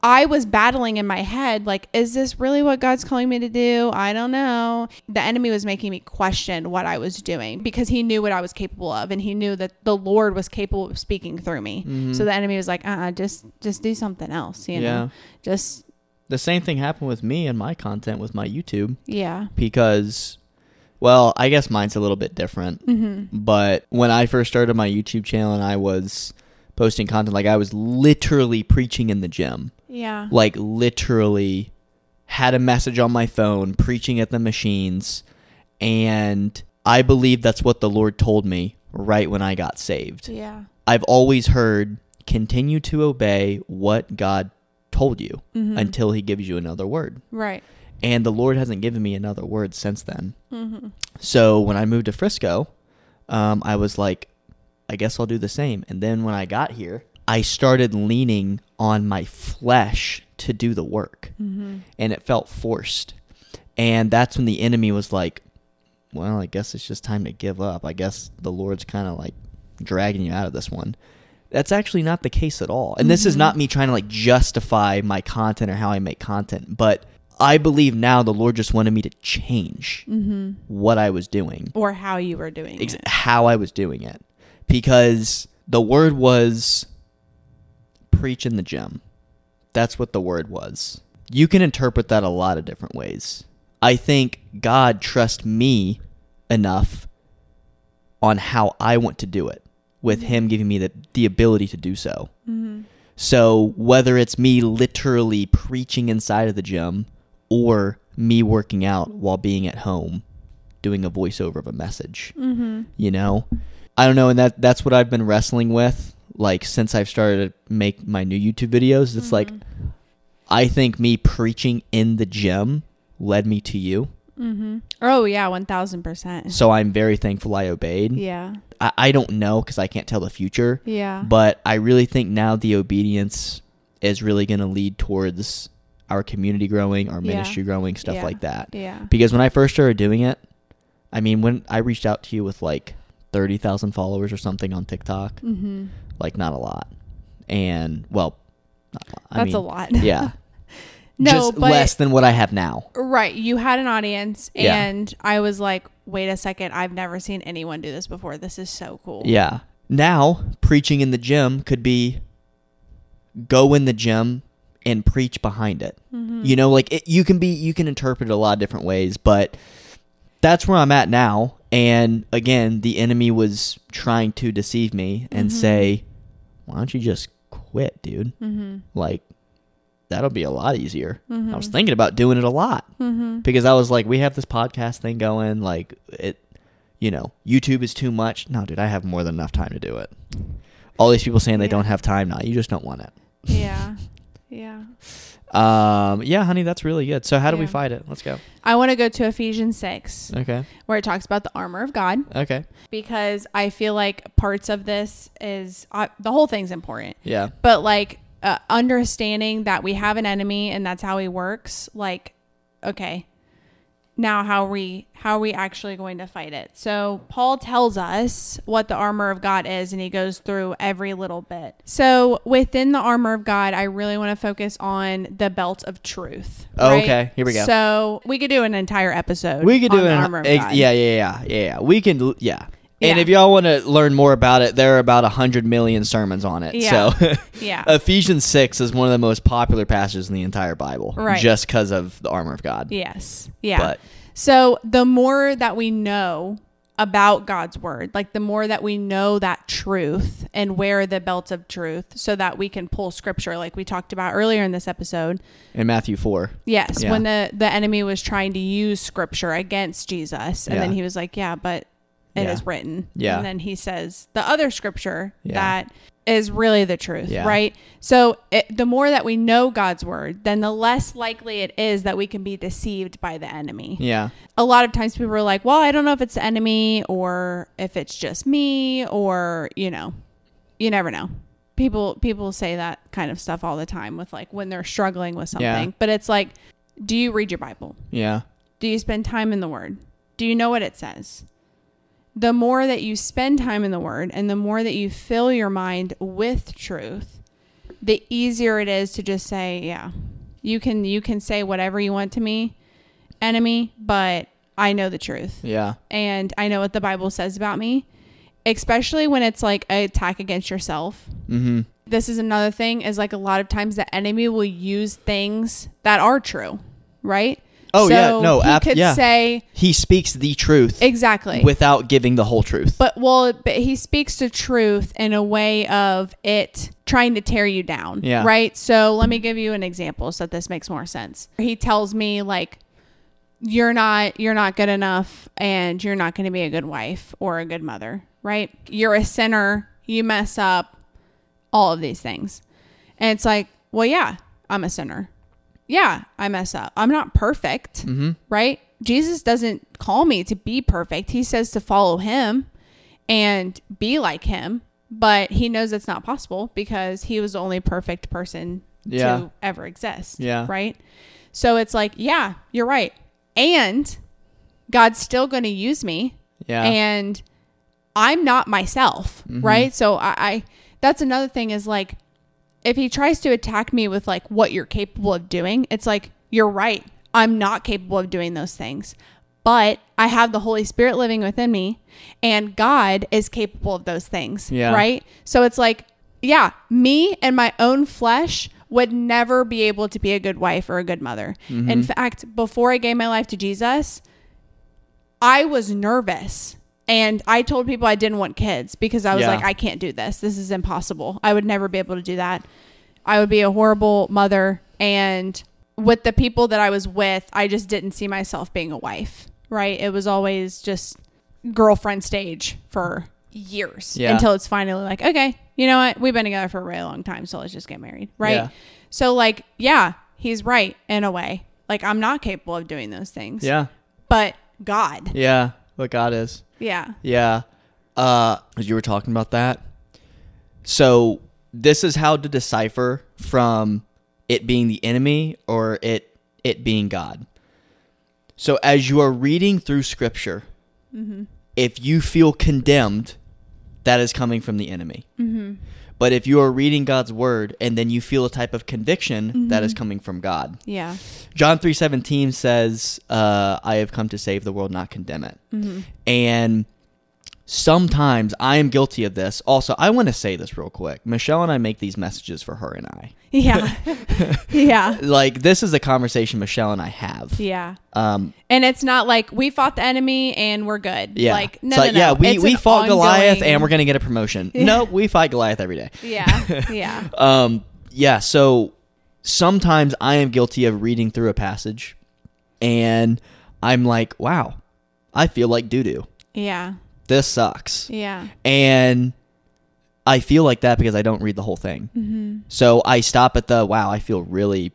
I was battling in my head, like, is this really what God's calling me to do? I don't know. The enemy was making me question what I was doing because he knew what I was capable of and he knew that the Lord was capable of speaking through me. Mhm. So the enemy was like, uh uh just just do something else, you know? yeah. Just The same thing happened with me and my content with my YouTube yeah. because Well, I guess mine's a little bit different. Mm-hmm. But when I first started my YouTube channel and I was posting content, like I was literally preaching in the gym. Yeah. Like literally had a message on my phone, preaching at the machines, and I believe that's what the Lord told me right when I got saved. Yeah. I've always heard continue to obey what God told you Mhm. until he gives you another word. Right. And the Lord hasn't given me another word since then. Mm-hmm. So when I moved to Frisco, um, I was like, I guess I'll do the same. And then when I got here, I started leaning on my flesh to do the work, Mm-hmm. and it felt forced. And that's when the enemy was like, well, I guess it's just time to give up. I guess the Lord's kind of like dragging you out of this one. That's actually not the case at all. And this is Mhm. not me trying to like justify my content or how I make content, but I believe now the Lord just wanted me to change Mm-hmm. what I was doing, Or how you were doing ex- it. how I was doing it, because the word was preach in the gym. That's what the word was. You can interpret that a lot of different ways. I think God trusts me enough on how I want to do it, with Him giving me the, the ability to do so. Mm-hmm. So whether it's me literally preaching inside of the gym or me working out while being at home doing a voiceover of a message, Mm-hmm. you know? I don't know and that that's what I've been wrestling with like since I've started to make my new YouTube videos. It's like I think me preaching in the gym led me to you. Mm-hmm. Oh yeah, one thousand percent. So I'm very thankful I obeyed. Yeah. I, I don't know because I can't tell the future. Yeah. But I really think now the obedience is really going to lead towards our community growing, our Yeah. ministry growing, stuff Yeah. like that. yeah. Because when I first started doing it, I mean, when I reached out to you with like 30,000 followers or something on TikTok, Mm-hmm. Like not a lot. And, well, a. That's mean, a lot. Yeah. no, Just but less than what I have now. right, you had an audience, Yeah. and I was like, wait a second, I've never seen anyone do this before. This is so cool. Yeah. Now, preaching in the gym could be go in the gym and preach behind it. Mm-hmm. You know, like it, you can be you can interpret it a lot of different ways, but that's where I'm at now. And again, the enemy was trying to deceive me and Mhm. say, "Why don't you just quit, dude? Mm-hmm. Like that'll be a lot easier." Mm-hmm. I was thinking about doing it a lot Mm-hmm. because I was like, "We have this podcast thing going, like it you know, YouTube is too much." No, dude, I have more than enough time to do it. All these people saying they don't have time now. You just don't want it. Yeah. Yeah. Um, yeah, honey, that's really good. So how do we fight it? Let's go. I want to go to Ephesians 6, Okay. where it talks about the armor of God, Okay. because I feel like parts of this is uh, the whole thing's important. Yeah. But like uh, understanding that we have an enemy and that's how he works, like, okay, now how are we how are we actually going to fight it? So Paul tells us what the armor of God is, and he goes through every little bit. So within the armor of God, I really want to focus on the belt of truth. Oh, right? okay. Here we go. So we could do an entire episode. We could do an armor of ex- yeah, yeah, yeah, yeah, yeah. We can, yeah. And Yeah. if y'all want to learn more about it, there are about a hundred million sermons on it. Yeah. So yeah. Ephesians six is one of the most popular passages in the entire Bible, Right. Just because of the armor of God. yes. Yeah. But So the more that we know about God's word, like the more that we know that truth and wear the belt of truth so that we can pull scripture like we talked about earlier in this episode. in Matthew four, Yes, Yeah. when the the enemy was trying to use scripture against Jesus and then he was like, "Yeah, but it is Yeah. written." Yeah. And then he says the other scripture Yeah. that is really the truth, Yeah. right? So it, the more that we know God's word, then the less likely it is that we can be deceived by the enemy yeah, a lot of times people are like, well, I don't know if it's the enemy or if it's just me or, you know, you never know. People people say that kind of stuff all the time with like when they're struggling with something. Yeah. But it's like, do you read your Bible? yeah, Do you spend time in the word? Do you know what it says? The more that you spend time in the word and the more that you fill your mind with truth, the easier it is to just say, yeah. You can you can say whatever you want to me, enemy, but I know the truth yeah, and I know what the Bible says about me, especially when it's like an attack against yourself. mm-hmm, This is another thing is like a lot of times the enemy will use things that are true, right? Oh, yeah, no, he ab- could yeah. say He speaks the truth exactly without giving the whole truth. But well, but he speaks the truth in a way of it trying to tear you down. Yeah. Right. So let me give you an example so that this makes more sense. He tells me like, you're not you're not good enough, and you're not going to be a good wife or a good mother. Right. You're a sinner. You mess up. All of these things, and it's like, well, yeah, I'm a sinner. Yeah, I mess up. I'm not perfect mm-hmm. right? Jesus doesn't call me to be perfect. He says to follow him and be like him, but he knows it's not possible because he was the only perfect person Yeah. to ever exist. Yeah. Right? So it's like, yeah, you're right. And God's still going to use me Yeah. and I'm not myself, Mhm. right? So I, I that's another thing is like if he tries to attack me with like what you're capable of doing, it's like you're right. I'm not capable of doing those things. But I have the Holy Spirit living within me and God is capable of those things, Yeah. right? So it's like yeah, me and my own flesh would never be able to be a good wife or a good mother. Mm-hmm. In fact, before I gave my life to Jesus, I was nervous and I told people I didn't want kids because I was Yeah. like, I can't do this. This is impossible. I would never be able to do that. I would be a horrible mother. And with the people that I was with, I just didn't see myself being a wife, right? It was always just girlfriend stage for years Yeah. until it's finally like, okay, you know what? We've been together for a really long time, so let's just get married, right? Yeah. So, like, yeah, he's right in a way. Like, I'm not capable of doing those things. yeah. But God. Yeah. What God is. Yeah. Yeah. Uh, as you were talking about that. So this is how to decipher from it being the enemy or it it being God. So as you are reading through Scripture, if you feel condemned, that is coming from the enemy. But if you are reading God's word and then you feel a type of conviction, that is coming from God. Yeah. John three seventeen says, uh, "I have come to save the world, not condemn it." And sometimes I am guilty of this. Also, I want to say this real quick. Michelle and I make these messages for her and I. Yeah. yeah. Like this is a conversation Michelle and I have. Yeah. Um, And it's not like we fought the enemy and we're good. yeah, Like, no, It's no, no. yeah, we It's we fought Goliath and we're gonna get a promotion. Yeah. No, we fight Goliath every day. Yeah. Yeah. Um, yeah, so sometimes I am guilty of reading through a passage and I'm like, wow, I feel like doo doo. Yeah. This sucks. Yeah. And I feel like that because I don't read the whole thing. Mm-hmm. So I stop at the, wow, I feel really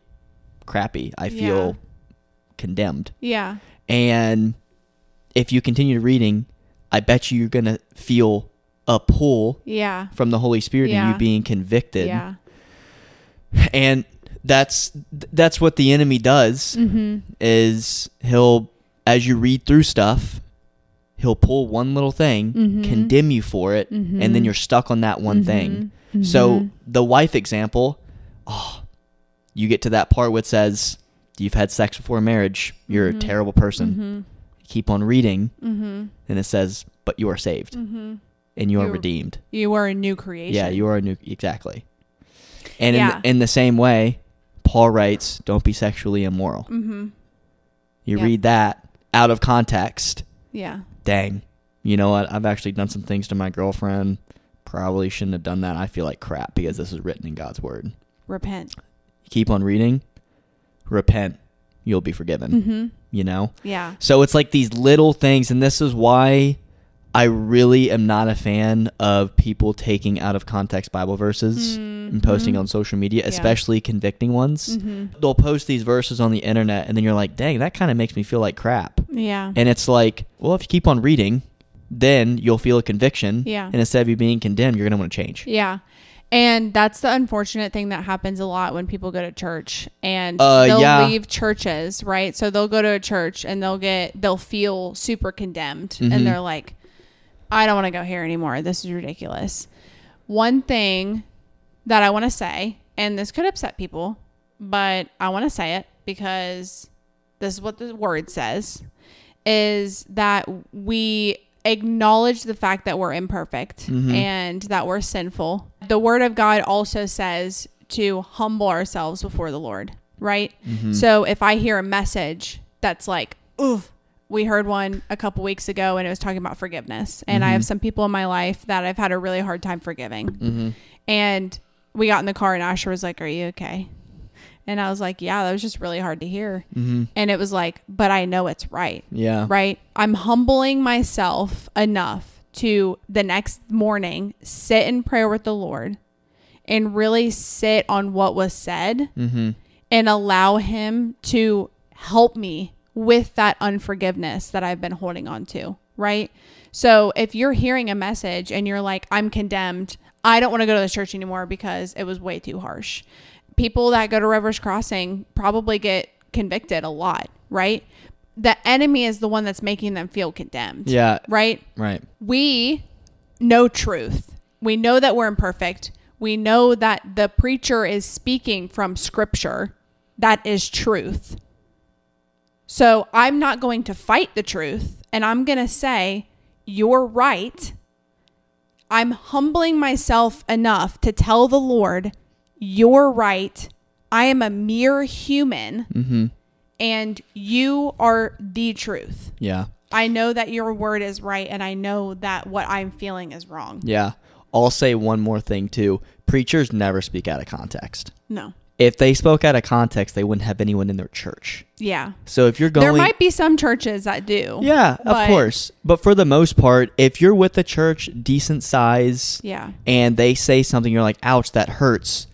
crappy. I feel Yeah. condemned. Yeah. And if you continue reading, I bet you you're going to feel a pull Yeah. from the Holy Spirit and you being convicted. Yeah. and that's that's what the enemy does Mm-hmm. is he'll as you read through stuff he'll pull one little thing Mhm. condemn you for it and then you're stuck on that one thing so the wife example oh you get to that part where it says you've had sex before marriage you're a terrible person Mm-hmm. keep on reading Mm-hmm. and it says but you are saved Mm-hmm. and you are You- redeemed You are a new creation. yeah, you are a new exactly. And Yeah. in, in the same way, Paul writes, "Don't be sexually immoral." Mm-hmm. You Yeah. read that out of context. Yeah. Dang, you know what? I've actually done some things to my girlfriend. Probably shouldn't have done that. I feel like crap because this is written in God's word. Repent. Keep on reading. Repent. You'll be forgiven. Mm-hmm. You know. Yeah. So it's like these little things, and this is why I really am not a fan of people taking out of context Bible verses and posting Mhm. on social media, Yeah. especially convicting ones. Mm-hmm. They'll post these verses on the internet, and then you're like, dang, that kind of makes me feel like crap. Yeah. And it's like, well, if you keep on reading, then you'll feel a conviction. Yeah. And instead of you being condemned, you're going to want to change. Yeah. And that's the unfortunate thing that happens a lot when people go to church and Uh, they'll yeah. leave churches, right? So they'll go to a church and they'll get they'll feel super condemned and they're like I don't want to go here anymore. This is ridiculous. One thing that I want to say, and this could upset people, but I want to say it because this is what the word says is that we acknowledge the fact that we're imperfect Mhm. and that we're sinful. The word of God also says to humble ourselves before the Lord, right? Mhm. So if I hear a message that's like, ooh, we heard one a couple weeks ago and it was talking about forgiveness. And I have some people in my life that I've had a really hard time forgiving. Mm-hmm. And we got in the car and Asher was like, Are you okay? And I was like, Yeah, that was just really hard to hear. Mm-hmm. And it was like, But I know it's right. Yeah. Right? I'm humbling myself enough to the next morning sit in prayer with the Lord and really sit on what was said Mm-hmm. and allow Him to help me with that unforgiveness that I've been holding on to. Right? So if you're hearing a message and you're like, I'm condemned, I don't want to go to the church anymore because it was way too harsh. People that go to Rivers Crossing probably get convicted a lot, right? The enemy is the one that's making them feel condemned. Yeah. Right? Right. we know truth. We know that we're imperfect. We know that the preacher is speaking from scripture. That is truth. So I'm not going to fight the truth and I'm going to say, You're right. I'm humbling myself enough to tell the Lord, You're right. I am a mere human Mm-hmm. and you are the truth. Yeah. I know that your word is right and I know that what I'm feeling is wrong. Yeah. I'll say one more thing too. Preachers never speak out of context. No. If they spoke out of context, they wouldn't have anyone in their church. Yeah. So if you're going there might be some churches that do. Yeah, of course. But for the most part, if you're with a church decent size Yeah. and they say something you're like, "Ouch, that hurts."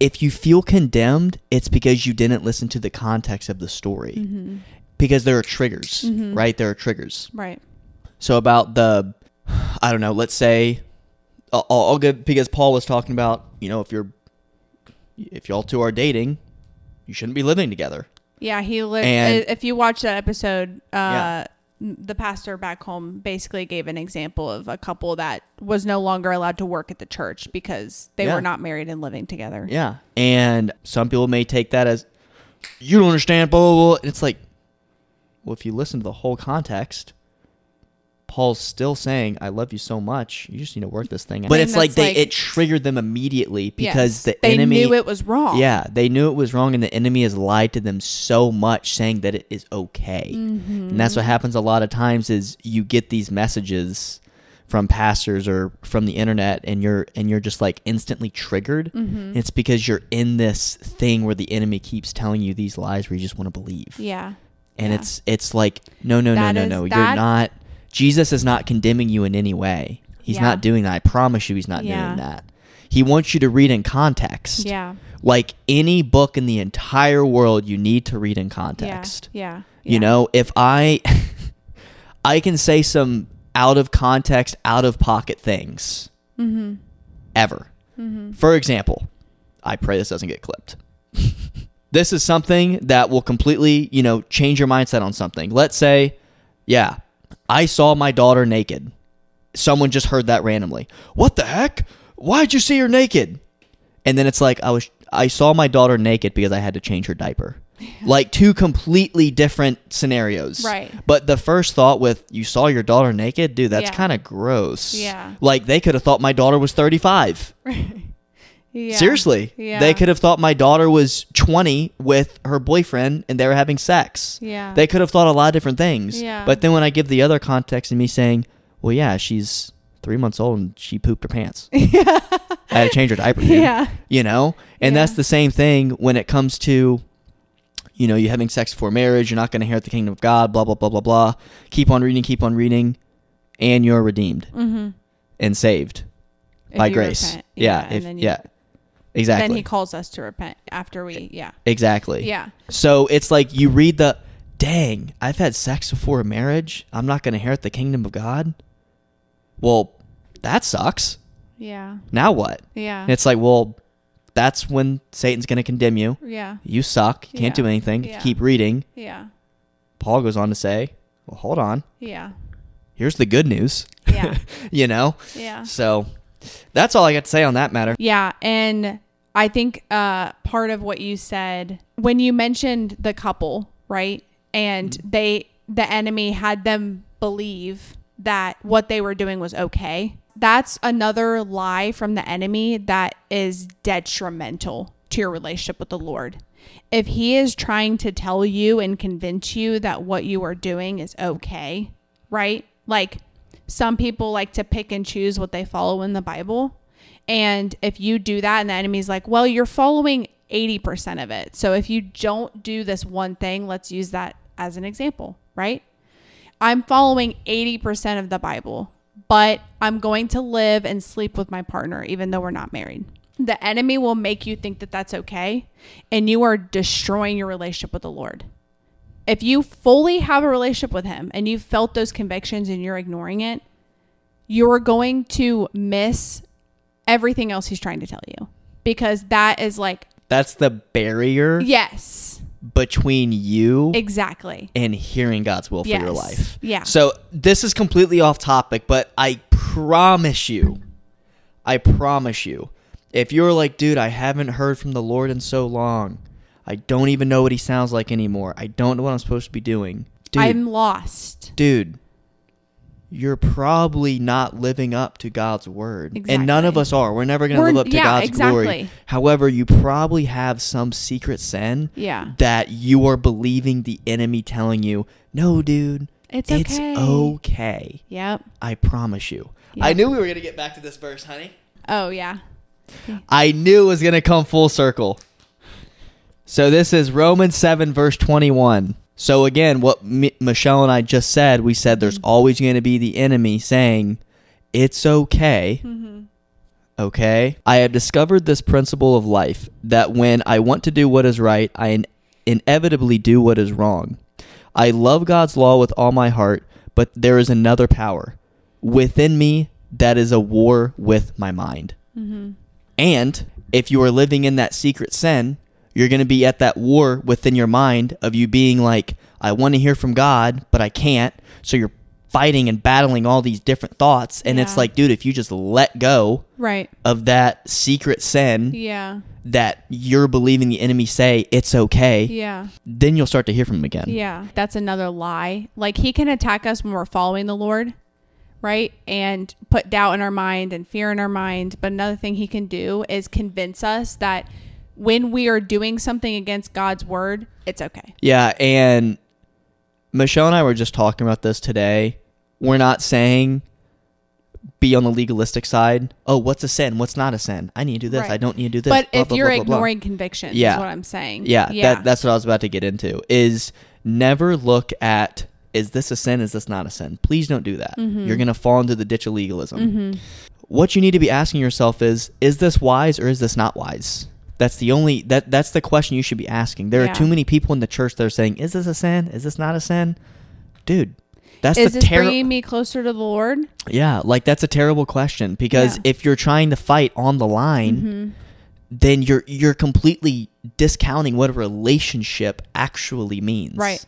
If you feel condemned, it's because you didn't listen to the context of the story. Mm-hmm. Because there are triggers, right? There are triggers. Right. So about the, I don't know. Let's say, I'll, I'll give because Paul was talking about you know if you're, if y'all two are dating, you shouldn't be living together. Yeah, he li- And- if you watch that episode, uh Yeah. the pastor back home basically gave an example of a couple that was no longer allowed to work at the church because they Yeah. were not married and living together. Yeah, and some people may take that as you don't understand. Blah blah. blah. And it's like, well, if you listen to the whole context. Paul's still saying, "I love you so much. You just need to work this thing." out." But it's like they like- it triggered them immediately because Yes. the they enemy knew it was wrong. Yeah, they knew it was wrong, and the enemy has lied to them so much, saying that it is okay. Mm-hmm. And that's what happens a lot of times is you get these messages from pastors or from the internet, and you're and you're just like instantly triggered. Mm-hmm. It's because you're in this thing where the enemy keeps telling you these lies where you just want to believe, Yeah. and Yeah. it's it's like no no That no is- no no, you're not. Jesus is not condemning you in any way. He's Yeah. not doing that. I promise you, he's not Yeah. doing that. He wants you to read in context Yeah. like any book in the entire world you need to read in context Yeah. you yeah. know if i i can say some out of context out of pocket things Mm-hmm. ever for example i pray this doesn't get clipped this is something that will completely you know change your mindset on something let's say yeah i saw my daughter naked someone just heard that randomly what the heck why'd you see her naked and then it's like I was I saw my daughter naked because I had to change her diaper. Like two completely different scenarios. Right. But the first thought with you saw your daughter naked, dude, that's Yeah. kind of gross. Yeah. Like they could have thought my daughter was 35. Yeah. Seriously. Yeah. They could have thought my daughter was 20 with her boyfriend and they were having sex. Yeah. They could have thought a lot of different things. Yeah. But then when I give the other context and me saying, well, yeah, she's three months old and she pooped her pants. Yeah. I had to change her diaper. dude yeah. you know and Yeah. that's the same thing when it comes to you know you having sex before marriage you're not going to inherit the kingdom of god blah blah blah blah blah keep on reading keep on reading and you're redeemed Mm-hmm. and saved If by grace repent. yeah, and if, yeah exactly Then he calls us to repent after we, yeah. exactly Yeah. so it's like you read the dang i've had sex before marriage i'm not going to inherit the kingdom of god well that sucks Yeah. now what Yeah. and it's like well that's when satan's going to condemn you yeah. you suck you can't Yeah. do anything Yeah. keep reading Yeah. Paul goes on to say, well, hold on. Yeah. Here's the good news. Yeah. you know? Yeah. So that's all I got to say on that matter. Yeah, and I think uh, part of what you said when you mentioned the couple, right? And they, the enemy had them believe that what they were doing was okay. That's another lie from the enemy that is detrimental to your relationship with the Lord. If He is trying to tell you and convince you that what you are doing is okay, right? Like some people like to pick and choose what they follow in the Bible. And if you do that and the enemy's like, well, you're following 80% of it. So if you don't do this one thing, let's use that as an example, right? I'm following 80% of the Bible, but I'm going to live and sleep with my partner, even though we're not married. The enemy will make you think that that's okay, and you are destroying your relationship with the Lord. If you fully have a relationship with Him and you've felt those convictions and you're ignoring it, you're going to miss everything else He's trying to tell you because that is like, That's the barrier yes, between you exactly. and hearing God's will for your life. Yeah. So this is completely off topic, but I promise you, I promise you, if you're like, dude, I haven't heard from the Lord in so long, I don't even know what he sounds like anymore. I don't know what I'm supposed to be doing. Dude, I'm lost. dude, you're probably not living up to God's word. And none of us are. We're never going to live up to yeah, God's glory. However, you probably have some secret sin Yeah. that you are believing the enemy telling you, no, dude, It's it's okay. okay. Yep. I promise you. Yeah. I knew we were going to get back to this verse, honey. Oh, yeah. I knew it was going to come full circle. So this is Romans 7, verse 21. So again, what M- Michelle and I just said, we said there's mm-hmm. always going to be the enemy saying, it's okay. Mm-hmm. Okay. I have discovered this principle of life that when I want to do what is right, I in- inevitably do what is wrong. I love God's law with all my heart, but there is another power within me that is a war with my mind. Mm-hmm. And if you are living in that secret sin, you're going to be at that war within your mind of you being like, I want to hear from God, but I can't. So you're fighting and battling all these different thoughts. And it's like, dude, if you just let go Right. of that secret sin Yeah. that you're believing the enemy say it's okay, Yeah. then you'll start to hear from him again. Yeah. That's another lie. Like he can attack us when we're following the Lord, right? And put doubt in our mind and fear in our mind. But another thing he can do is convince us that when we are doing something against God's word, it's okay. Yeah, and Michelle and I were just talking about this today. We're not saying be on the legalistic side. Oh, what's a sin? What's not a sin? I need to do this. Right. I don't need to do this. but blah, if blah, you're blah, ignoring convictions, Yeah. is what I'm saying. yeah, Yeah. That, that's what I was about to get into. Is never look at is this a sin? Is this not a sin? Please don't do that. Mm-hmm. You're gonna fall into the ditch of legalism. What you need to be asking yourself is: Is this wise or is this not wise? That's the only that that's the question you should be asking. There Yeah. are too many people in the church that are saying, "Is this a sin? Is this not a sin?" Dude, that's is the this terror. bringing me closer to the Lord? Yeah, like that's a terrible question because Yeah. if you're trying to fight on the line, Mm-hmm. then you're you're completely discounting what a relationship actually means. Right.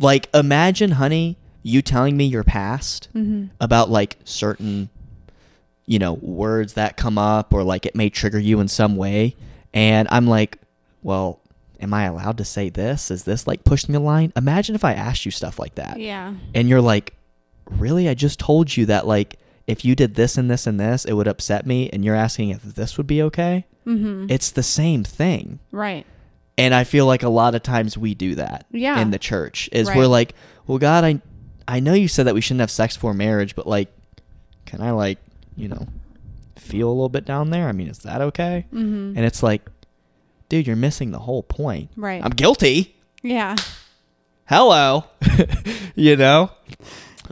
Like imagine, honey, you telling me your past Mm-hmm. about like certain you know, words that come up or like it may trigger you in some way and I'm like, "Well, am I allowed to say this? Is this like pushing the line?" Imagine if I asked you stuff like that Yeah. and you're like, really? I just told you that like if you did this and this and this, it would upset me, and you're asking if this would be okay. Mm-hmm. It's the same thing, Right. and I feel like a lot of times we do that. Yeah. In the church, is Right. we're like, well, God, I, I know you said that we shouldn't have sex before marriage, but like, can I like, you know, feel a little bit down there? I mean, is that okay? Mm-hmm. And it's like, dude, you're missing the whole point. Right. I'm guilty. yeah. Hello. you know.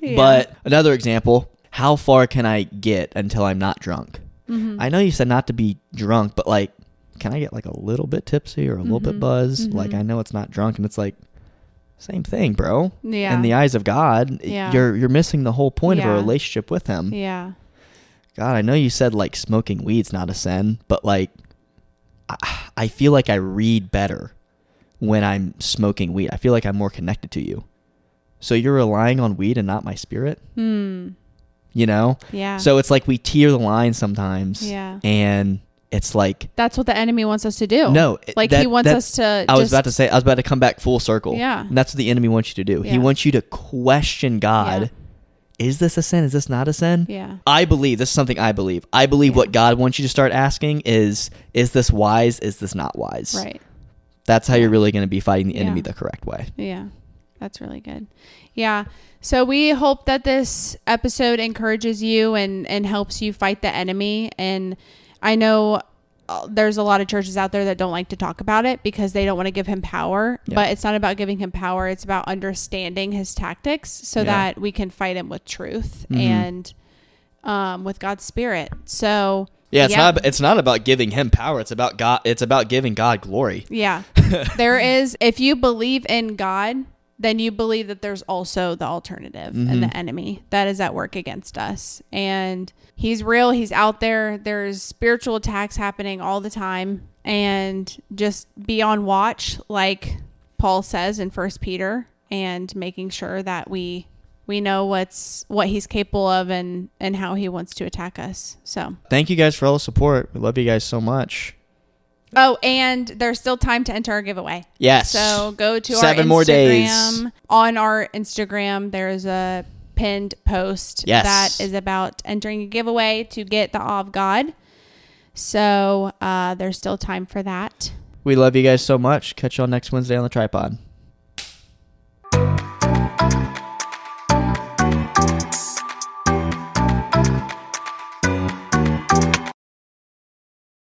Yeah. But another example, how far can I get until I'm not drunk? Mhm. I know you said not to be drunk, but like, can I get like a little bit tipsy or a little bit Mhm. buzzed? Like, Mhm. I know it's not drunk, and it's like, same thing, bro. Yeah. In the eyes of God, Yeah. you're you're missing the whole point of a relationship with Him. yeah. God, I know you said like smoking weed's not a sin, but like, I, I feel like I read better when I'm smoking weed. I feel like I'm more connected to you. So you're relying on weed and not my spirit, Hmm. you know? Yeah. So it's like we tear the line sometimes. Yeah. And it's like that's what the enemy wants us to do. no, Like that- he wants us to. I was about to say I was about to come back full circle. Yeah. And that's what the enemy wants you to do. He wants you to question God Yeah. Is this a sin? Is this not a sin? Yeah. I believe this is something I believe. I believe Yeah. what God wants you to start asking is is this wise? Is this not wise? Right. That's how you're really going to be fighting the enemy Yeah. the correct way. Yeah. That's really good. Yeah. So we hope that this episode encourages you and and helps you fight the enemy and I know there's a lot of churches out there that don't like to talk about it because they don't want to give him power, Yeah. but it's not about giving him power, it's about understanding his tactics so Yeah. that we can fight him with truth Mhm. and um, with God's spirit. So Yeah, it's Yeah. not it's not about giving him power. It's about God it's about giving God glory. Yeah. there is, if you believe in God, then you believe that there's also the alternative and the mm-hmm. enemy that is at work against us. And he's real, he's out there. There's spiritual attacks happening all the time. And just be on watch, like Paul says in First Peter, and making sure that we we know what's what he's capable of and and how he wants to attack us. So Thank you guys for all the support. We love you guys so much. Oh, and there's still time to enter our giveaway. Yes. So go to Seven our Instagram. more days. On our Instagram, there's a pinned post Yes. that is about entering a giveaway to get the Awe of God. So uh, there's still time for that. We love you guys so much. Catch y'all next Wednesday on the tripod.